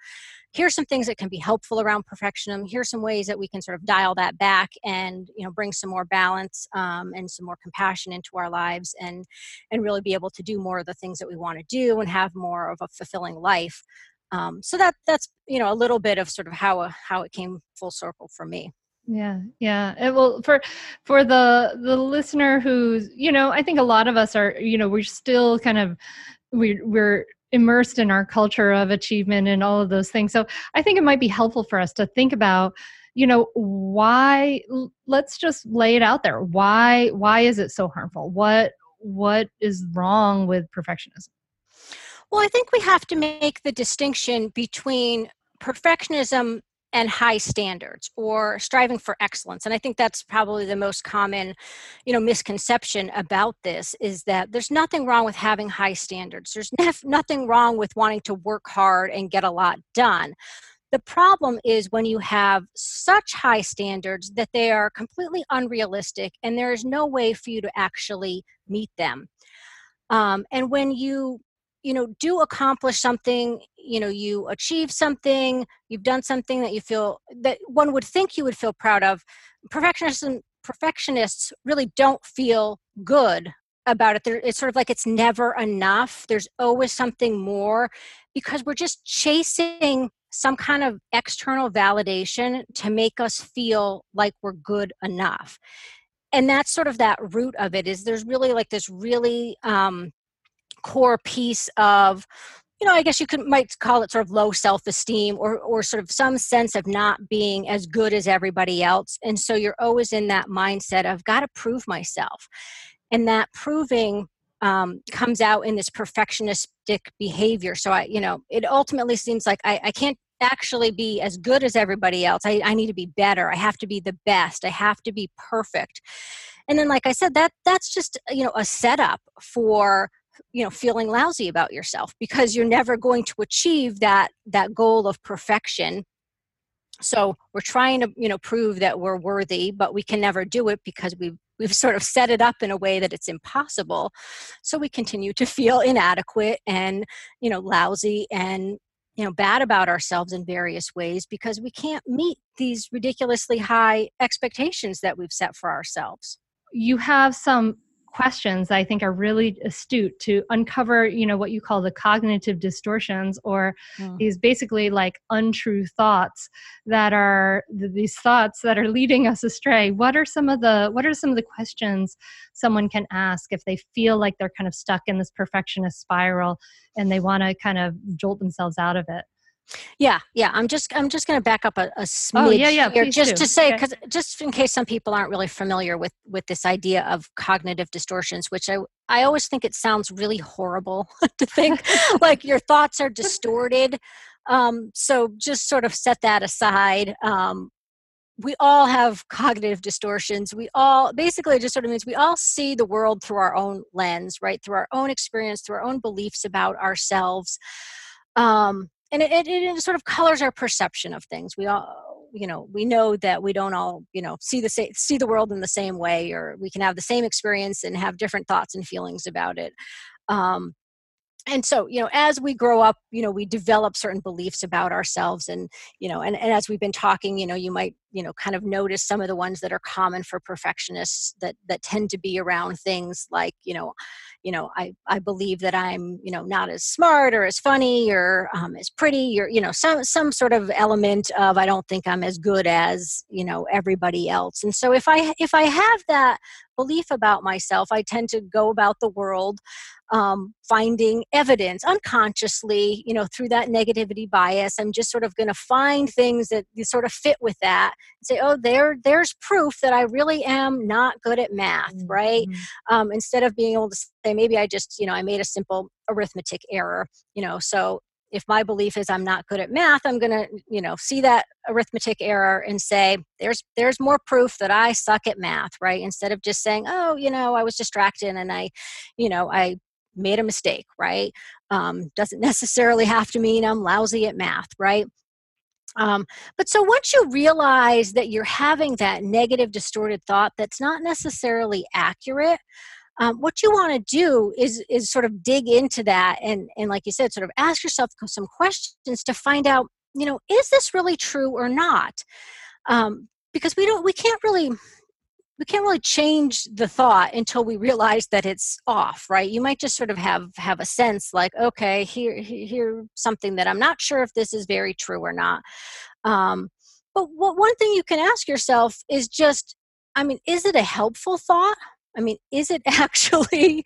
here's some things that can be helpful around perfectionism here's some ways that we can sort of dial that back and you know bring some more balance um, and some more compassion into our lives and and really be able to do more of the things that we want to do and have more of a fulfilling life. Um, so that that's you know a little bit of sort of how how it came full circle for me yeah yeah it will for for the the listener who's you know i think a lot of us are you know we're still kind of we we're immersed in our culture of achievement and all of those things. So I think it might be helpful for us to think about you know why let's just lay it out there. Why why is it so harmful? What what is wrong with perfectionism? Well i think we have to make the distinction between perfectionism and high standards or striving for excellence and i think that's probably the most common you know misconception about this is that there's nothing wrong with having high standards. There's nothing wrong with wanting to work hard and get a lot done. The problem is when you have such high standards that they are completely unrealistic and there is no way for you to actually meet them. Um, and when you you know do accomplish something you know you achieve something you've done something that you feel that one would think you would feel proud of perfectionists perfectionists really don't feel good about it. They're, it's sort of like it's never enough. There's always something more because we're just chasing some kind of external validation to make us feel like we're good enough. And that's sort of that root of it is there's really like this really um, core piece of you know i guess you could might call it sort of low self-esteem or or sort of some sense of not being as good as everybody else. And so you're always in that mindset of got to prove myself. And that proving um, comes out in this perfectionistic behavior. So i you know it ultimately seems like i, I can't actually be as good as everybody else. I, I need to be better. I have to be the best. I have to be perfect. And then like i said that that's just you know a setup for you know feeling lousy about yourself because you're never going to achieve that that goal of perfection. So we're trying to you know prove that we're worthy but we can never do it because we've we've sort of set it up in a way that it's impossible. So we continue to feel inadequate and you know lousy and you know bad about ourselves in various ways because we can't meet these ridiculously high expectations that we've set for ourselves. You have some questions I think are really astute to uncover, you know, what you call the cognitive distortions or mm. these basically like untrue thoughts that are these thoughts that are leading us astray. What are some of the what are some of the questions someone can ask if they feel like they're kind of stuck in this perfectionist spiral and they want to kind of jolt themselves out of it? Yeah, yeah. I'm just I'm just going to back up a, a smidge oh, yeah, yeah, here, just do. to say because okay. just in case some people aren't really familiar with with this idea of cognitive distortions, which I I always think it sounds really horrible to think like your thoughts are distorted. Um, so just sort of set that aside. Um, we all have cognitive distortions. We all basically it just sort of means we all see the world through our own lens, right? Through our own experience, through our own beliefs about ourselves. Um, and it, it, it sort of colors our perception of things. We all, you know, we know that we don't all, you know, see the same, see the world in the same way, or we can have the same experience and have different thoughts and feelings about it. Um, and so you know as we grow up you know we develop certain beliefs about ourselves and you know and, and as we've been talking you know you might you know kind of notice some of the ones that are common for perfectionists that that tend to be around things like you know you know i i believe that i'm you know not as smart or as funny or um, as pretty or you know some some sort of element of i don't think i'm as good as you know everybody else and so if i if i have that belief about myself i tend to go about the world um, finding evidence unconsciously you know through that negativity bias i'm just sort of going to find things that sort of fit with that and say oh there there's proof that i really am not good at math mm-hmm. right um, instead of being able to say maybe i just you know i made a simple arithmetic error you know? So if my belief is i'm not good at math i'm going to you know see that arithmetic error and say there's there's more proof that i suck at math right? Instead of just saying oh you know i was distracted and i you know i made a mistake, right? Um, doesn't necessarily have to mean I'm lousy at math, right? Um, but so once you realize that you're having that negative, distorted thought that's not necessarily accurate, um, what you want to do is is sort of dig into that and and like you said, sort of ask yourself some questions to find out, you know, is this really true or not? Um, because we don't, we can't really we can't really change the thought until we realize that it's off right? You might just sort of have have a sense like okay here here something that i'm not sure if this is very true or not. Um, but what, one thing you can ask yourself is just i mean is it a helpful thought? I mean is it actually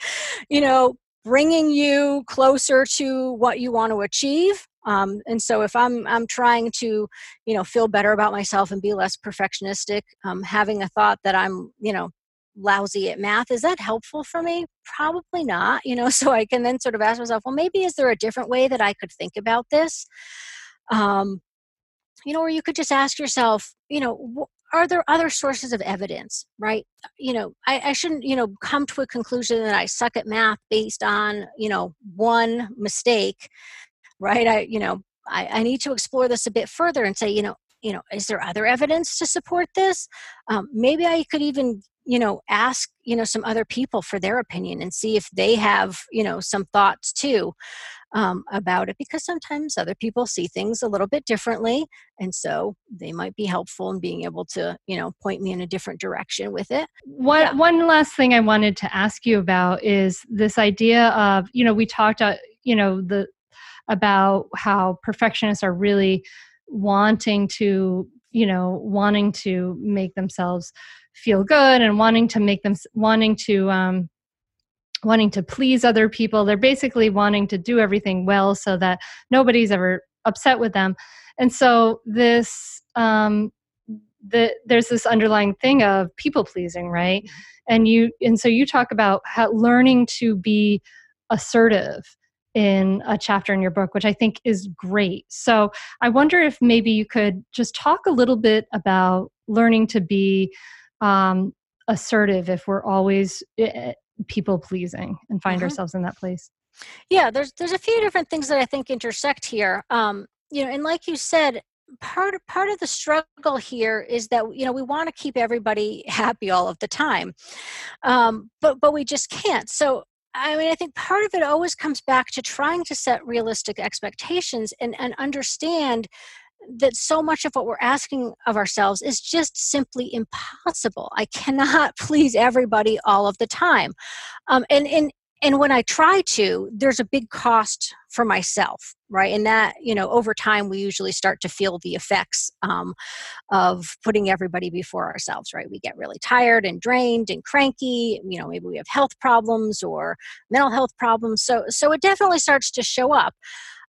you know bringing you closer to what you want to achieve um, and so if i'm i'm trying to you know feel better about myself and be less perfectionistic um, having a thought that i'm you know lousy at math is that helpful for me? Probably not you know so i can then sort of ask myself well maybe is there a different way that i could think about this? Um, you know or you could just ask yourself you know are there other sources of evidence? Right? You know I, I, shouldn't you know come to a conclusion that i suck at math based on you know one mistake right? I you know I, I need to explore this a bit further and say you know you know is there other evidence to support this? Um, maybe i could even you know ask you know some other people for their opinion and see if they have you know some thoughts too um, about it because sometimes other people see things a little bit differently and so they might be helpful in being able to you know point me in a different direction with it. One yeah. one last thing i wanted to ask you about is this idea of you know we talked uh, you know the about how perfectionists are really wanting to you know wanting to make themselves feel good and wanting to make them wanting to um, wanting to please other people. They're basically wanting to do everything well so that nobody's ever upset with them. And so this um, the, there's this underlying thing of people pleasing right? And you and so you talk about how learning to be assertive in a chapter in your book, which I think is great. So I wonder if maybe you could just talk a little bit about learning to be um, assertive if we're always eh, people pleasing and find mm-hmm. ourselves in that place. Yeah, there's there's a few different things that I think intersect here. Um, you know, and like you said, part part of the struggle here is that you know we want to keep everybody happy all of the time um, but but we just can't so I mean, I think part of it always comes back to trying to set realistic expectations and, and understand that so much of what we're asking of ourselves is just simply impossible. I cannot please everybody all of the time. Um, and, and and when i try to there's a big cost for myself right? And that you know over time we usually start to feel the effects um, of putting everybody before ourselves right? We get really tired and drained and cranky you know maybe we have health problems or mental health problems. So so it definitely starts to show up.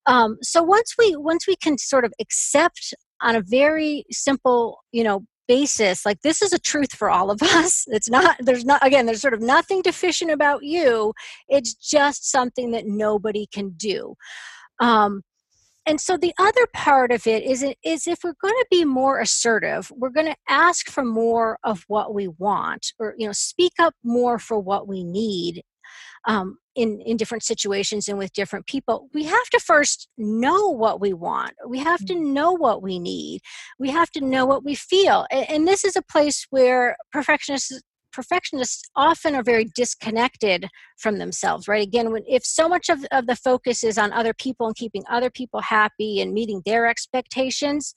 Um, so once we once we can sort of accept on a very simple you know basis like this is a truth for all of us. It's not there's not again there's sort of nothing deficient about you. It's just something that nobody can do. Um, and so the other part of it is is if we're going to be more assertive we're going to ask for more of what we want or you know speak up more for what we need um, in in different situations and with different people we have to first know what we want. We have to mm. know what we need. We have to know what we feel. And, and this is a place where perfectionists perfectionists often are very disconnected from themselves right? Again when if so much of, of the focus is on other people and keeping other people happy and meeting their expectations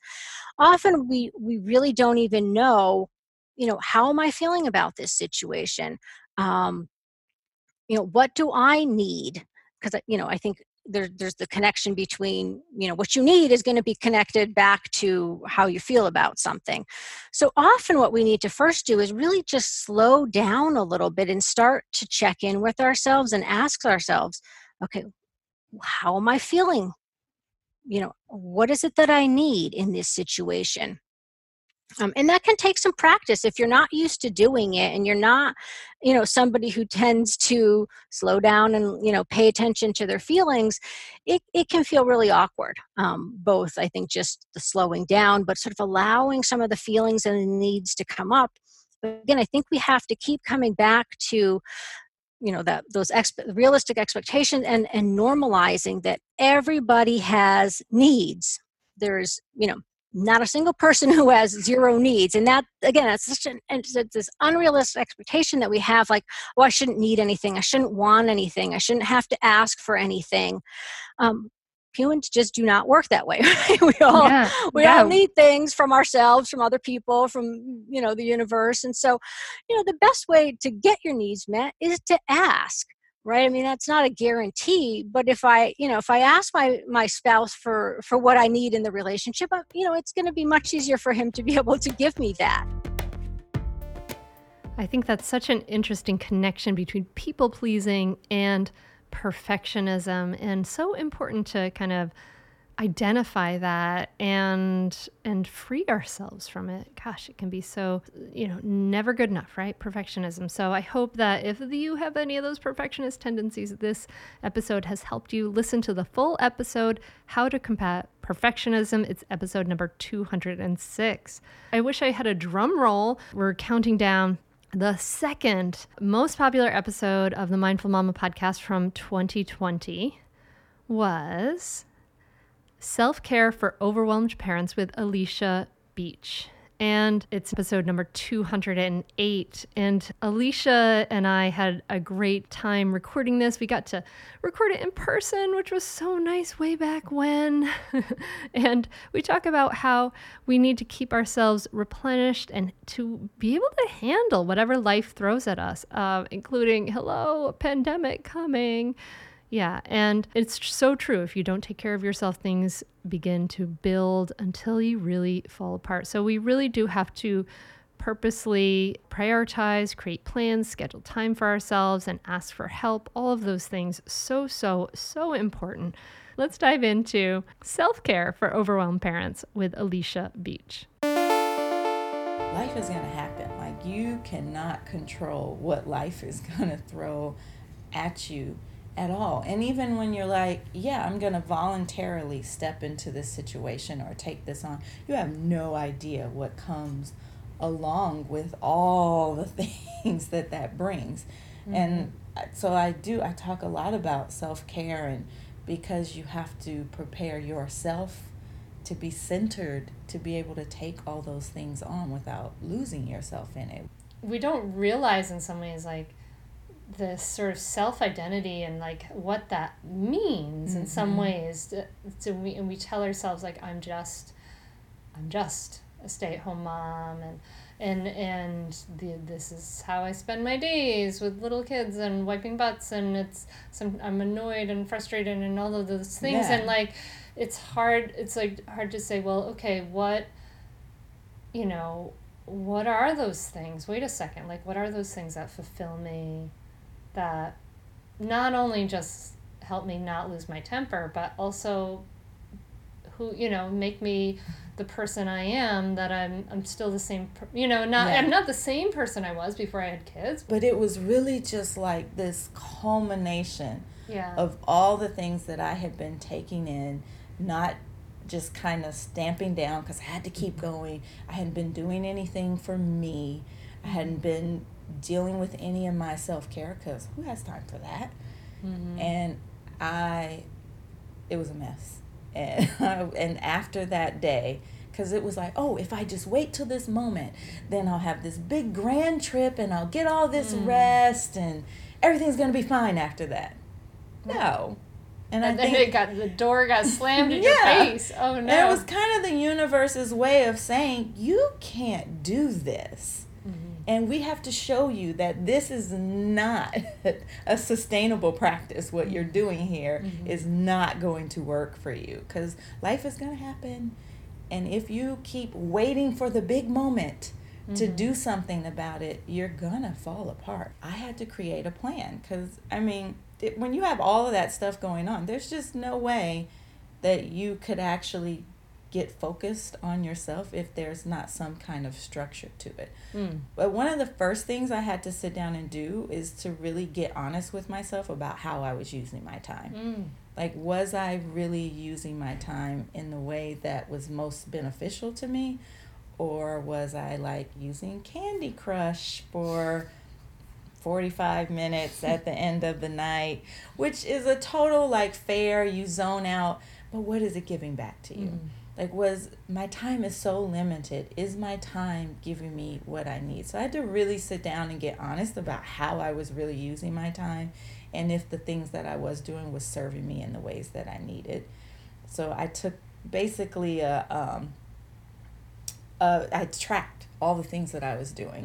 often we we really don't even know you know how am i feeling about this situation? Um you know what do i need? Because you know i think there, there's the connection between you know what you need is going to be connected back to how you feel about something. So often what we need to first do is really just slow down a little bit and start to check in with ourselves and ask ourselves okay how am i feeling? You know what is it that i need in this situation um, and that can take some practice if you're not used to doing it and you're not you know somebody who tends to slow down and you know pay attention to their feelings it, it can feel really awkward um, both i think just the slowing down but sort of allowing some of the feelings and the needs to come up. But again i think we have to keep coming back to you know that those exp- realistic expectations and and normalizing that everybody has needs. There's you know not a single person who has zero needs. And that again that's such an it's this unrealistic expectation that we have like oh i shouldn't need anything. I shouldn't want anything. I shouldn't have to ask for anything. Um, humans just do not work that way we all yeah, we yeah. all need things from ourselves from other people from you know the universe. And so you know the best way to get your needs met is to ask right? I mean that's not a guarantee but if i you know if i ask my my spouse for for what i need in the relationship uh, you know it's going to be much easier for him to be able to give me that. I think that's such an interesting connection between people pleasing and perfectionism and so important to kind of identify that and and free ourselves from it. Gosh it can be so you know never good enough right? Perfectionism. So i hope that if you have any of those perfectionist tendencies this episode has helped you listen to the full episode how to combat perfectionism. It's episode number 206 i wish i had a drum roll. We're counting down the second most popular episode of the mindful mama podcast from 2020 was Self Care for Overwhelmed Parents with Alicia Beach. And it's episode number 208. And Alicia and I had a great time recording this. We got to record it in person, which was so nice way back when. and we talk about how we need to keep ourselves replenished and to be able to handle whatever life throws at us, uh, including, hello, pandemic coming yeah, and it's so true. If you don't take care of yourself, things begin to build until you really fall apart. So we really do have to purposely prioritize, create plans, schedule time for ourselves, and ask for help. All of those things, so, so, so important. Let's dive into self care for overwhelmed parents with Alicia Beach. Life is going to happen. Like, you cannot control what life is going to throw at you at all. And even when you're like, yeah, I'm going to voluntarily step into this situation or take this on, you have no idea what comes along with all the things that that brings. Mm-hmm. And so I do, I talk a lot about self care and because you have to prepare yourself to be centered to be able to take all those things on without losing yourself in it. We don't realize in some ways like this sort of self identity and like what that means mm-hmm. in some mm-hmm. ways. So we and we tell ourselves like I'm just, I'm just a stay at home mom and and and the this is how I spend my days with little kids and wiping butts and it's some I'm annoyed and frustrated and all of those things yeah. and like it's hard it's like hard to say well okay what you know what are those things wait a second like what are those things that fulfill me that not only just help me not lose my temper, but also who you know make me the person I am that I'm I'm still the same you know not yeah. I'm not the same person I was before I had kids but it was really just like this culmination yeah. of all the things that I had been taking in not just kind of stamping down because I had to keep mm-hmm. going I hadn't been doing anything for me I hadn't been dealing with any of my self care because who has time for that? Mm-hmm. And I, it was a mess. And, and after that day, because it was like, oh, if I just wait till this moment, then I'll have this big grand trip and I'll get all this Mm. rest and everything's going to be fine after that. No. And, And I then think it got the door got slammed in Yeah. your face. Oh no! and it was kind of the universe's way of saying, you can't do this. And we have to show you that this is not a sustainable practice. What you're doing here mm-hmm. is not going to work for you because life is going to happen. And if you keep waiting for the big moment to mm-hmm. do something about it, you're going to fall apart. I had to create a plan because, I mean, it, when you have all of that stuff going on, there's just no way that you could actually get focused on yourself if there's not some kind of structure to it. Hmm. But one of the first things I had to sit down and do is to really get honest with myself about how I was using my time. Hmm. Like, was I really using my time in the way that was most beneficial to me? Or was I like using Candy Crush for 45 minutes at the end of the night, which is a total like fair, you zone out, but what is it giving back to you? Hmm. Like, was my time is so limited? Is my time giving me what I need? So I had to really sit down and get honest about how I was really using my time and if the things that I was doing was serving me in the ways that I needed. So I took basically a, um, uh, I tracked all the things that I was doing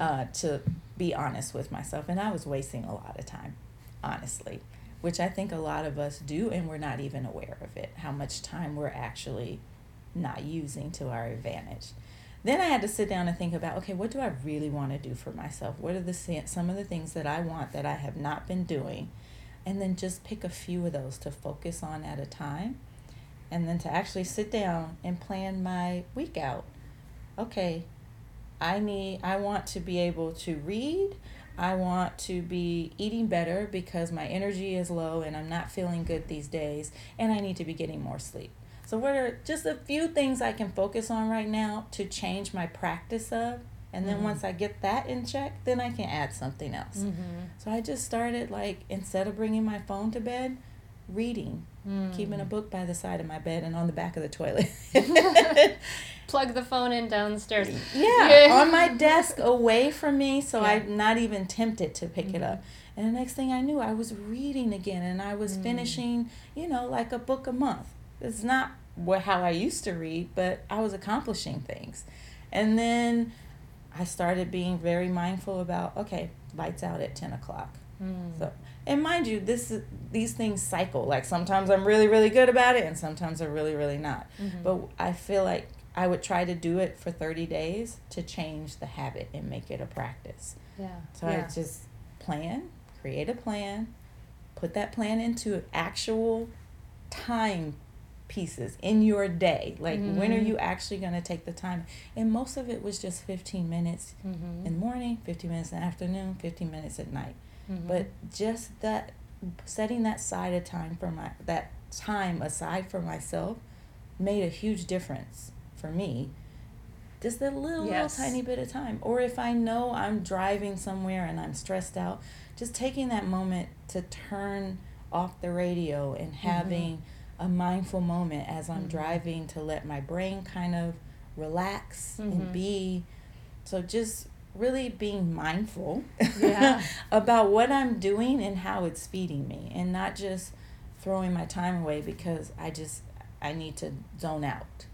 uh, to be honest with myself. And I was wasting a lot of time, honestly, which I think a lot of us do, and we're not even aware of it, how much time we're actually not using to our advantage. Then I had to sit down and think about okay, what do I really want to do for myself? What are the some of the things that I want that I have not been doing? And then just pick a few of those to focus on at a time. And then to actually sit down and plan my week out. Okay, I need I want to be able to read. I want to be eating better because my energy is low and I'm not feeling good these days and I need to be getting more sleep. So what are just a few things I can focus on right now to change my practice of and then mm-hmm. once I get that in check, then I can add something else. Mm-hmm. So I just started like instead of bringing my phone to bed, reading, keeping a hmm. book by the side of my bed and on the back of the toilet. Plug the phone in downstairs. Yeah, Yeah. on my desk away from me, so Yeah. I'm not even tempted to pick it up. Mm-hmm. And the next thing I knew, I was reading again, and I was mm. finishing, you know, like a book a month. It's not what how I used to read, but I was accomplishing things. And then I started being very mindful about okay, lights out at ten o'clock. Hmm. So, and mind you, this these things cycle. Like sometimes I'm really really good about it, and sometimes I'm really really not. Mm-hmm. But I feel like I would try to do it for 30 days to change the habit and make it a practice. Yeah. So I just plan, create a plan, put that plan into actual time pieces in your day. Like when are mm-hmm. you actually going to take the time? And most of it was just 15 minutes mm-hmm. in the morning, 15 minutes in the afternoon, 15 minutes at night. Mm-hmm. But just that setting that side of time for my that time aside for myself made a huge difference for me. Just that little, Yes. little tiny bit of time. Or if I know I'm driving somewhere and I'm stressed out, just taking that moment to turn off the radio and mm-hmm. having a mindful moment as I'm mm-hmm. driving to let my brain kind of relax and be. So just really being mindful Yeah. about what I'm doing and how it's feeding me and not just throwing my time away because I just I need to zone out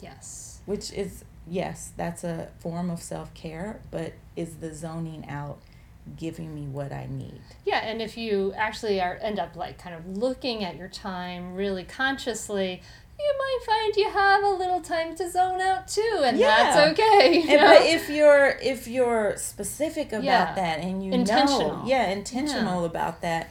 Yes. which is yes that's a form of self-care but is the zoning out giving me what I need Yeah, and if you actually are end up like kind of looking at your time really consciously, you might find you have a little time to zone out too, and Yeah. that's okay. you and, but if you're if you're specific about Yeah. that and you Intentional. know yeah intentional about that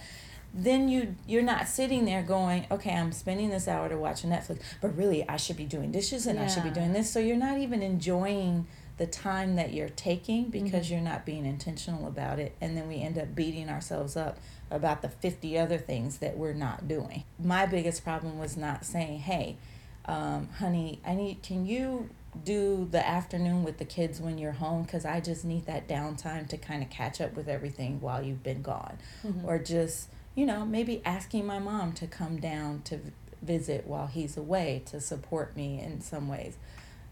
then you you're not sitting there going okay i'm spending this hour to watch netflix but really i should be doing dishes and i should be doing this so you're not even enjoying the time that you're taking Mm-hmm. because you're not being intentional about it and then we end up beating ourselves up about the 50 other things that we're not doing. My biggest problem was not saying hey um, honey i need can you do the afternoon with the kids when you're home? Because i just need that downtime to kind of catch up with everything while you've been gone. Or just you know maybe asking my mom to come down to visit while he's away to support me in some ways.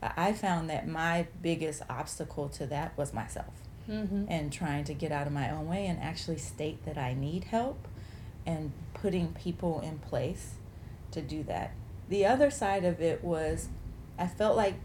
I found that my biggest obstacle to that was myself Mm-hmm. and trying to get out of my own way and actually state that I need help and putting people in place to do that. The other side of it was I felt like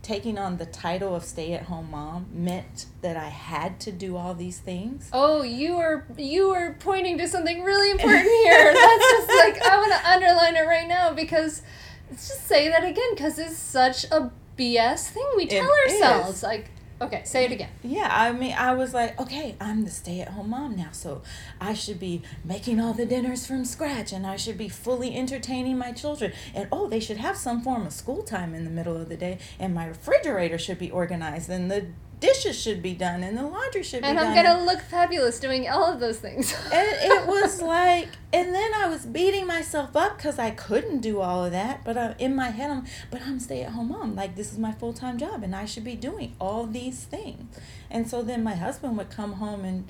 taking on the title of stay at home mom meant that I had to do all these things. Oh, you are you are pointing to something really important here. That's just like I want to underline it right now because let's just say that again because it's such a BS thing we tell It ourselves. is. Like, okay, say it again. Yeah, I mean, I was like, okay, I'm the stay at home mom now, so I should be making all the dinners from scratch and I should be fully entertaining my children. And oh, they should have some form of school time in the middle of the day, and my refrigerator should be organized, and the dishes should be done, and the laundry should And be I'm done. And I'm gonna look fabulous doing all of those things. and it was like and then i was beating myself up because i couldn't do all of that but I, in my head i'm but i'm stay-at-home mom like this is my full-time job and i should be doing all these things and so then my husband would come home and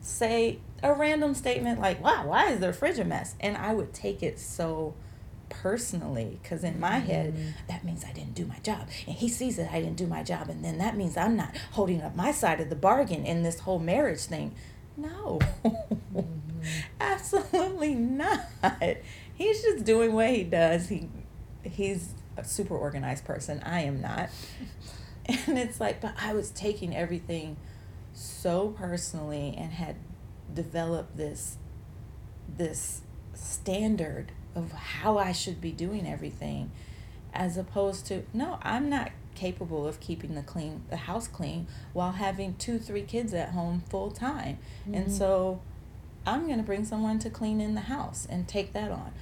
say a random statement like wow why is the fridge a mess and i would take it so personally because in my head mm-hmm. that means i didn't do my job. And he sees that i didn't do my job and then that means i'm not holding up my side of the bargain in this whole marriage thing. No. Mm-hmm. Absolutely not. He's just doing what he does. He he's a super organized person. I am not. And it's like but i was taking everything so personally and had developed this this standard of how I should be doing everything as opposed to no I'm not capable of keeping the clean the house clean while having two three kids at home full time and mm-hmm. so I'm going to bring someone to clean in the house and take that on.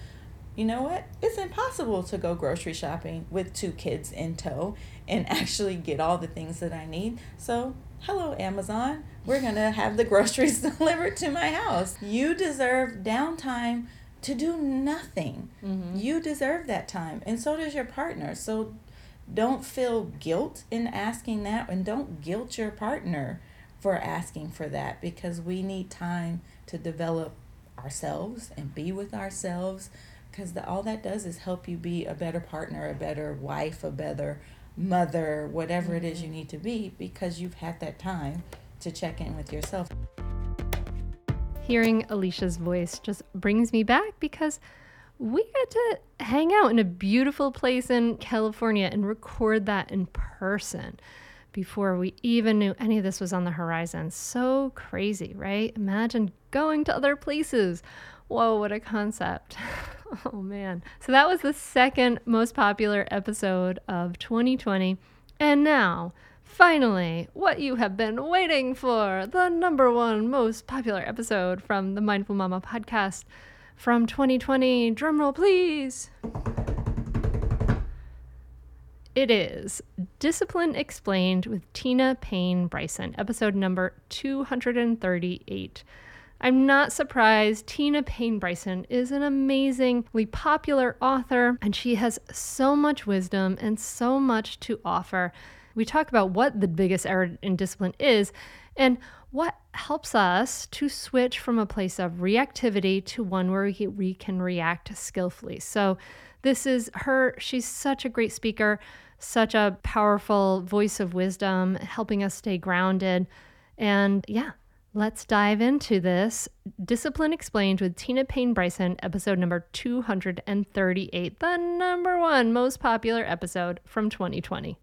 You know what? It's impossible to go grocery shopping with two kids in tow and actually get all the things that I need. So hello Amazon. We're going to have the groceries delivered to my house. You deserve downtime to do nothing. Mm-hmm. You deserve that time, and so does your partner. So don't feel guilt in asking that, and don't guilt your partner for asking for that because we need time to develop ourselves and be with ourselves because all that does is help you be a better partner, a better wife, a better mother, whatever it is mm-hmm. you need to be because you've had that time to check in with yourself. Hearing Alicia's voice just brings me back because we got to hang out in a beautiful place in California and record that in person before we even knew any of this was on the horizon. So crazy, right? Imagine going to other places. Whoa, what a concept. oh man. So that was the second most popular episode of 2020. And now, finally, what you have been waiting for the number one most popular episode from the Mindful Mama podcast from 2020. Drumroll, please. It is Discipline Explained with Tina Payne Bryson, episode number 238. I'm not surprised. Tina Payne Bryson is an amazingly popular author, and she has so much wisdom and so much to offer. We talk about what the biggest error in discipline is and what helps us to switch from a place of reactivity to one where we, can react skillfully. So, this is her. She's such a great speaker, such a powerful voice of wisdom, helping us stay grounded. And yeah, let's dive into this. Discipline Explained with Tina Payne Bryson, episode number 238, the number one most popular episode from 2020.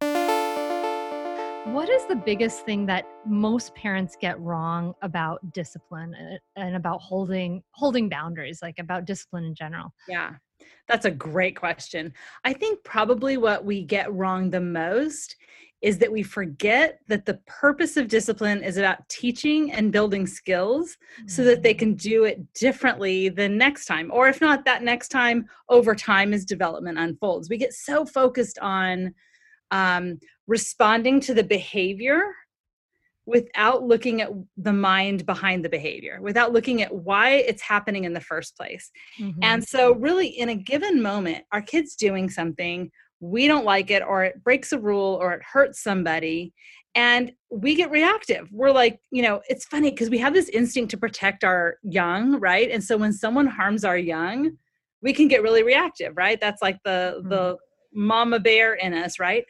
What is the biggest thing that most parents get wrong about discipline and- and about holding holding boundaries, like about discipline in general? Yeah, that's a great question. I think probably what we get wrong the most is that we forget that the purpose of discipline is about teaching and building skills so that they mm-hmm. can do it differently the next time. Or if not that next time, over time as development unfolds. We get so focused on um, responding to the behavior without looking at the mind behind the behavior, without looking at why it's happening in the first place. And so, really, in a given moment, our kid's doing something, we don't like it, or it breaks a rule, or it hurts somebody, and we get reactive. We're like, you know, it's funny because we have this instinct to protect our young, right? And so, when someone harms our young, we can get really reactive, right? That's like the the mama bear in us, right?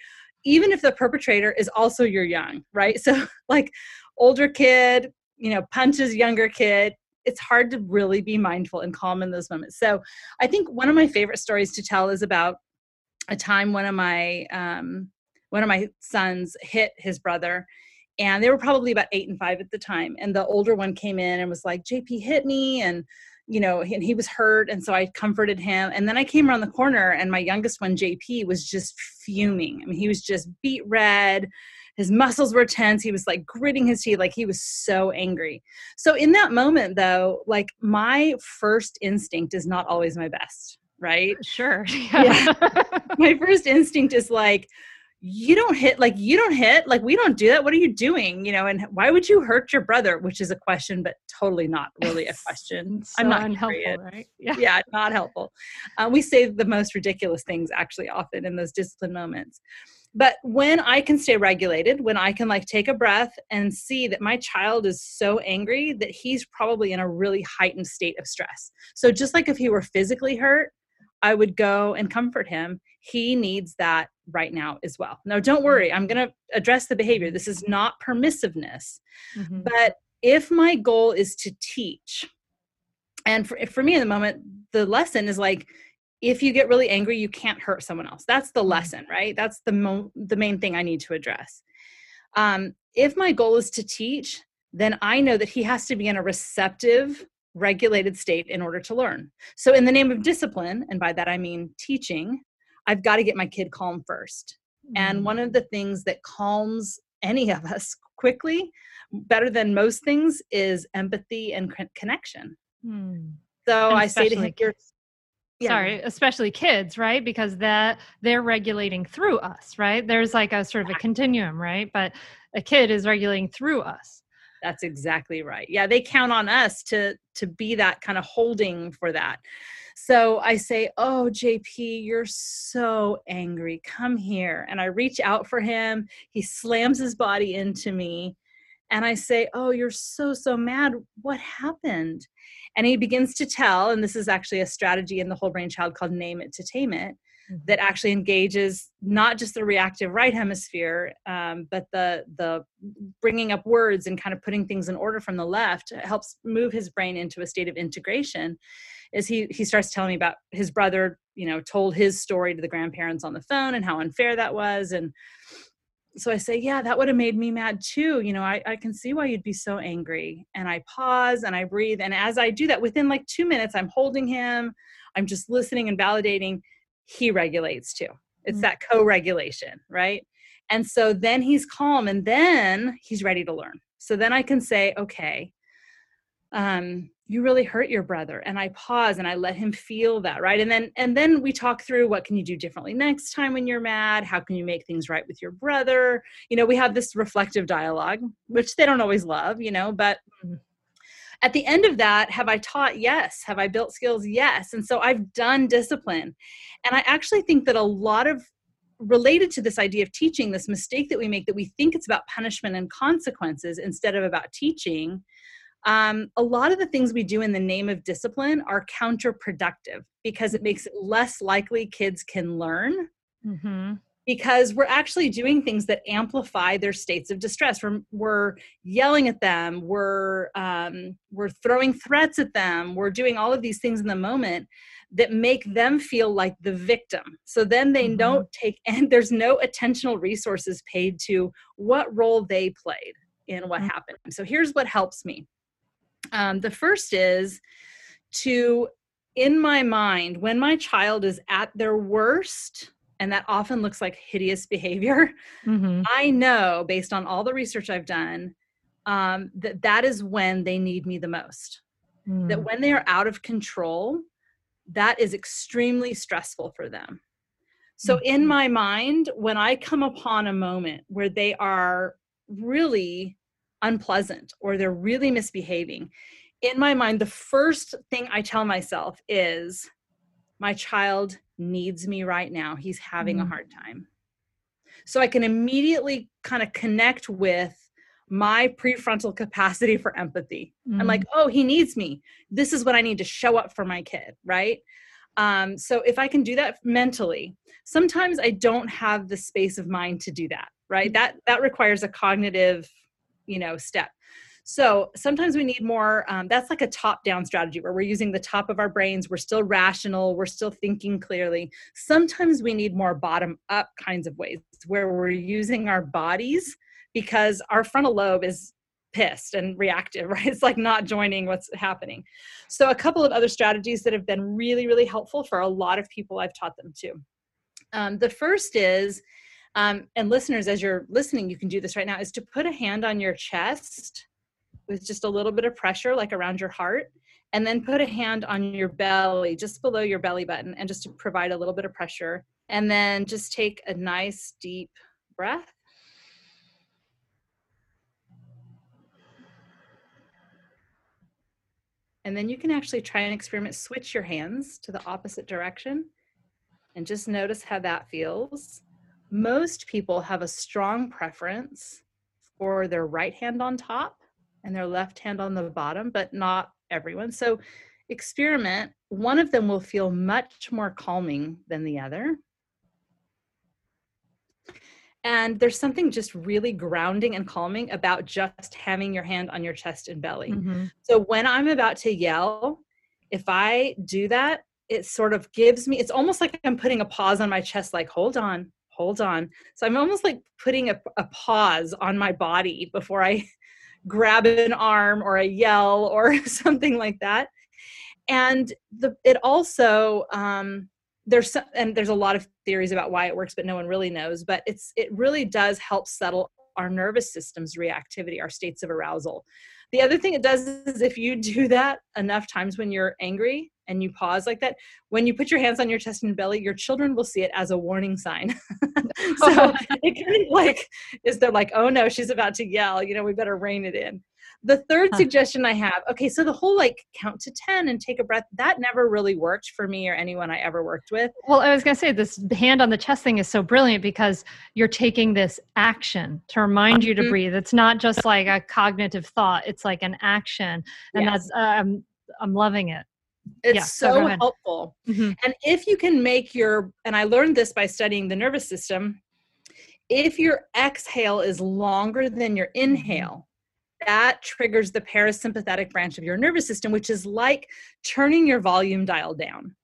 even if the perpetrator is also your young, right? So, like, older kid, you know, punches younger kid, it's hard to really be mindful and calm in those moments. So, I think one of my favorite stories to tell is about a time one of my um, one of my sons hit his brother and they were probably about eight and five at the time and the older one came in and was like jp hit me and you know and he was hurt and so i comforted him and then i came around the corner and my youngest one jp was just fuming i mean he was just beet red his muscles were tense he was like gritting his teeth like he was so angry so in that moment though like my first instinct is not always my best right Sure. yeah. my first instinct is like you don't hit like you don't hit like we don't do that. What are you doing? You know and why would you hurt your brother? Which is a question but totally not really a question. So i'm not unhelpful, right? Yeah. yeah not helpful. Uh, we say the most ridiculous things actually often in those discipline moments. But when i can stay regulated when i can like take a breath and see that my child is so angry that he's probably in a really heightened state of stress. So just like if he were physically hurt I would go and comfort him. He needs that right now as well. Now, don't worry, I'm going to address the behavior. This is not permissiveness. Mhm. But if my goal is to teach, and for, for me in the moment, the lesson is like, if you get really angry, you can't hurt someone else. That's the lesson, right? That's the mo- the main thing I need to address. Um, if my goal is to teach, then I know that he has to be in a receptive, regulated state in order to learn. So, in the name of discipline, and by that I mean teaching, I've got to get my kid calm 1st And one of the things that calms any of us quickly, better than most things, is empathy and con- connection. Hmm. So And I say to him, "You're yeah, Sorry, especially kids, right? Because that they're regulating through us, right? There's like a sort of a continuum, right? But a kid is regulating through us. That's exactly right. Yeah, they count on us to to be that kind of holding for that. So I say, "Oh, JP, you're so angry. Come here." And I reach out for him. He slams his body into me, and I say, "Oh, you're so so mad. What happened?" And he begins to tell, and this is actually a strategy in the whole brain child called name it to tame it that actually engages not just the reactive right hemisphere, um, but the the bringing up words and kind of putting things in order from the left helps move his brain into a state of integration. Is he he starts telling me about his brother, you know, told his story to the grandparents on the phone and how unfair that was, and so I say, yeah, that would have made me mad too. You know, I, I can see why you'd be so angry. And I pause and I breathe. And as I do that, within like two minutes, I'm holding him, I'm just listening and validating. He regulates too. It's Mm. that co regulation, right? And so then he's calm and then he's ready to learn. So then I can say, okay, um, you really hurt your brother. And I pause and I let him feel that, right? And then and then we talk through what can you do differently next time when you're mad? How can you make things right with your brother? You know, we have this reflective dialogue, which they don't always love, you know, but Mhm. at the end of that, have I taught? Yes. Have I built skills? Yes. And so I've done discipline. And I actually think that a lot of related to this idea of teaching, this mistake that we make that we think it's about punishment and consequences instead of about teaching. Um, a lot of the things we do in the name of discipline are counterproductive because it makes it less likely kids can learn Mm-hmm. because we're actually doing things that amplify their states of distress. We're, we're yelling at them, we're um, we're throwing threats at them, we're doing all of these things in the moment that make them feel like the victim. So then they Mhm. don't take, and there's no attentional resources paid to what role they played in what Mhm. happened. So here's what helps me. Um, the first is to, in my mind, when my child is at their worst, and that often looks like hideous behavior, Mm-hmm. I know based on all the research I've done um, that that is when they need me the most. Mm. That when they are out of control, that is extremely stressful for them. So, in Mhm. my mind, when I come upon a moment where they are really unpleasant or they're really misbehaving, in my mind, the first thing I tell myself is, my child needs me right now. He's having a Mm. hard time. So I can immediately kind of connect with my prefrontal capacity for empathy. I'm like, oh, he needs me. This is what I need to show up for my kid, right? Um, so if I can do that mentally, sometimes I don't have the space of mind to do that, right? That that requires a cognitive, you know, step. So sometimes we need more. Um, that's like a top-down strategy where we're using the top of our brains. We're still rational. We're still thinking clearly. Sometimes we need more bottom-up kinds of ways where we're using our bodies because our frontal lobe is pissed and reactive, right? It's like not joining what's happening. So, a couple of other strategies that have been really, really helpful for a lot of people I've taught them to. Um, the first is, um, and listeners, as you're listening, you can do this right now, is to put a hand on your chest with just a little bit of pressure, like around your heart, and then put a hand on your belly, just below your belly button, and just to provide a little bit of pressure. And then just take a nice deep breath. And then you can actually try and experiment, switch your hands to the opposite direction and just notice how that feels. Most people have a strong preference for their right hand on top and their left hand on the bottom, but not everyone. So experiment. One of them will feel much more calming than the other. And there's something just really grounding and calming about just having your hand on your chest and belly. Mm-hmm. So when I'm about to yell, if I do that, it sort of gives me, it's almost like I'm putting a pause on my chest, like, hold on, hold on. So I'm almost like putting a, a pause on my body before I grab an arm or a yell or something like that. And the, it also, um, there's some, and there's a lot of theories about why it works but no one really knows but it's it really does help settle our nervous system's reactivity our states of arousal the other thing it does is if you do that enough times when you're angry and you pause like that when you put your hands on your chest and belly your children will see it as a warning sign so it kind of like is they're like oh no she's about to yell you know we better rein it in the third huh. suggestion I have, okay, so the whole like count to 10 and take a breath, that never really worked for me or anyone I ever worked with. Well, I was going to say this hand on the chest thing is so brilliant because you're taking this action to remind you to mm-hmm. breathe. It's not just like a cognitive thought, it's like an action. And yes. that's, um, I'm loving it. It's yeah, so helpful. Mm-hmm. And if you can make your, and I learned this by studying the nervous system, if your exhale is longer than your mm-hmm. inhale, that triggers the parasympathetic branch of your nervous system, which is like turning your volume dial down.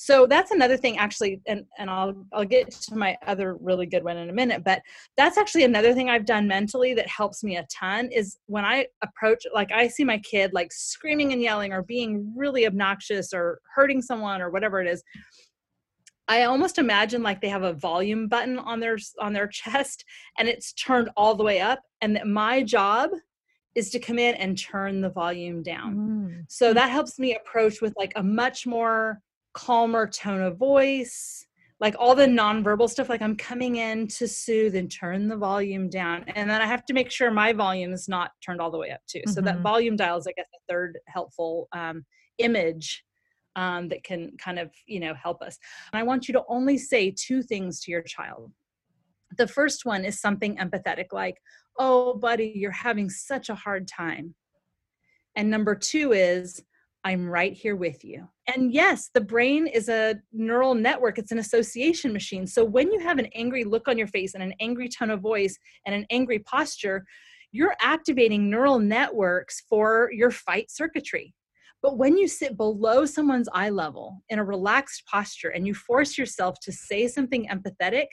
So that's another thing actually, and, and I'll I'll get to my other really good one in a minute, but that's actually another thing I've done mentally that helps me a ton is when I approach like I see my kid like screaming and yelling or being really obnoxious or hurting someone or whatever it is. I almost imagine like they have a volume button on their on their chest and it's turned all the way up and that my job is to come in and turn the volume down. Mm. So that helps me approach with like a much more calmer tone of voice, like all the nonverbal stuff, like I'm coming in to soothe and turn the volume down. And then I have to make sure my volume is not turned all the way up too. Mm-hmm. So that mm-hmm. volume dial is, I guess, the third helpful um, image um, that can kind of, you know, help us. And I want you to only say two things to your child. The first one is something empathetic, like, oh, buddy, you're having such a hard time. And number two is, I'm right here with you. And yes, the brain is a neural network, it's an association machine. So when you have an angry look on your face and an angry tone of voice and an angry posture, you're activating neural networks for your fight circuitry. But when you sit below someone's eye level in a relaxed posture and you force yourself to say something empathetic,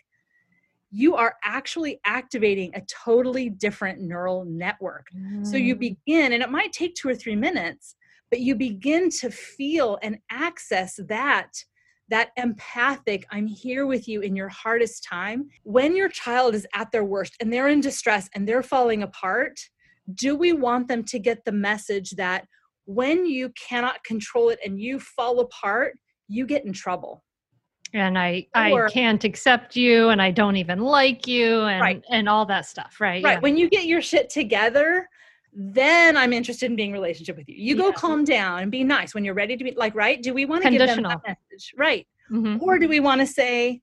you are actually activating a totally different neural network. Mm. So you mm. begin, and it might take two or three minutes, but you begin to feel and access that that empathic i'm here with you in your hardest time when your child is at their worst and they're in distress and they're falling apart do we want them to get the message that when you cannot control it and you fall apart you get in trouble and I or, I can't accept you and I don't even like you and right. and all that stuff, right? Right. Yeah. When you get your shit together, then I'm interested in being relationship with you. You yeah. go calm down and be nice when you're ready to be like, right? Do we want to give them that message? Right. Mm-hmm. Or do we want to say,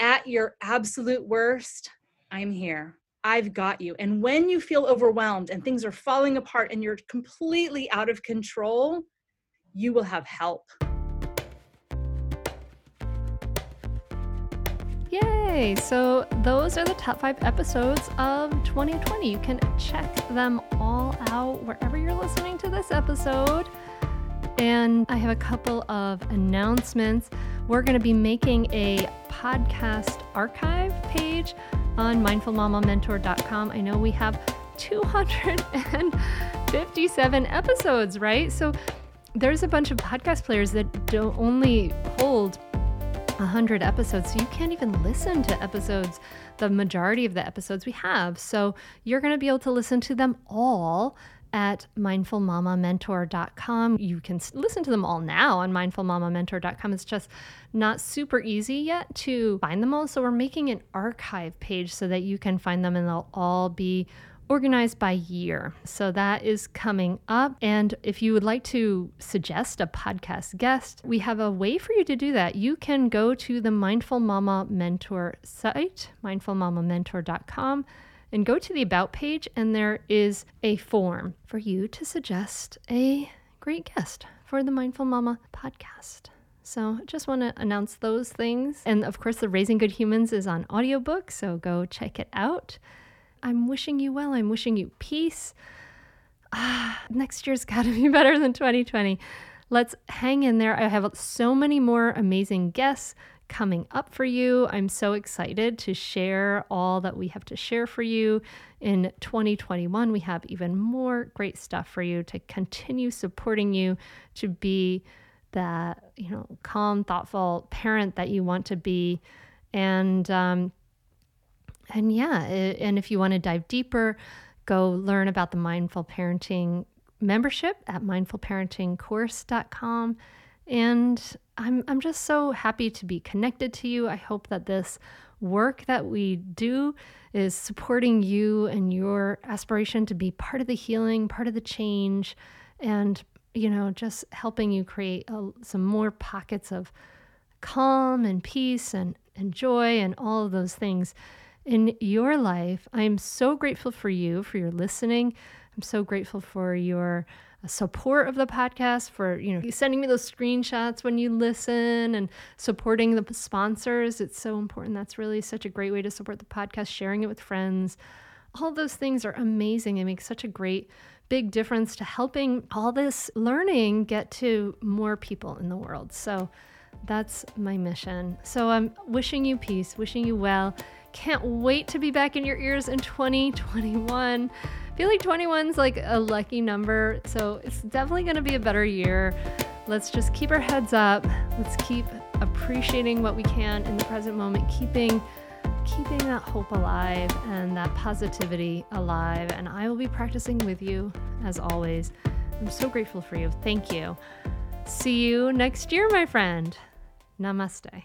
at your absolute worst, I'm here. I've got you. And when you feel overwhelmed and things are falling apart and you're completely out of control, you will have help. Yay! So, those are the top five episodes of 2020. You can check them all out wherever you're listening to this episode. And I have a couple of announcements. We're going to be making a podcast archive page on mindfulmamamentor.com. I know we have 257 episodes, right? So there's a bunch of podcast players that don't only hold 100 episodes, so you can't even listen to episodes, the majority of the episodes we have. So you're going to be able to listen to them all at mindfulmamamentor.com. You can listen to them all now on mindfulmamamentor.com. It's just not super easy yet to find them all. So we're making an archive page so that you can find them and they'll all be organized by year. So that is coming up. And if you would like to suggest a podcast guest, we have a way for you to do that. You can go to the Mindful Mama Mentor site, mindfulmamamentor.com, and go to the About page, and there is a form for you to suggest a great guest for the Mindful Mama podcast. So, just want to announce those things. And of course, the Raising Good Humans is on audiobook, so go check it out. I'm wishing you well. I'm wishing you peace. Ah, next year's got to be better than 2020. Let's hang in there. I have so many more amazing guests coming up for you. I'm so excited to share all that we have to share for you. In 2021, we have even more great stuff for you to continue supporting you to be that, you know, calm, thoughtful parent that you want to be. And um, and yeah, and if you want to dive deeper, go learn about the mindful parenting membership at mindfulparentingcourse.com. And I'm, I'm just so happy to be connected to you. I hope that this work that we do is supporting you and your aspiration to be part of the healing, part of the change, and, you know, just helping you create a, some more pockets of calm and peace and, and joy and all of those things in your life. I am so grateful for you, for your listening. I'm so grateful for your uh, support of the podcast, for you know sending me those screenshots when you listen and supporting the sponsors. It's so important. That's really such a great way to support the podcast, sharing it with friends. All those things are amazing and make such a great big difference to helping all this learning get to more people in the world. So that's my mission. So I'm wishing you peace, wishing you well. Can't wait to be back in your ears in 2021. I feel like 21's like a lucky number, so it's definitely going to be a better year. Let's just keep our heads up. Let's keep appreciating what we can in the present moment, keeping keeping that hope alive and that positivity alive. And I will be practicing with you as always. I'm so grateful for you. Thank you. See you next year, my friend. Namaste.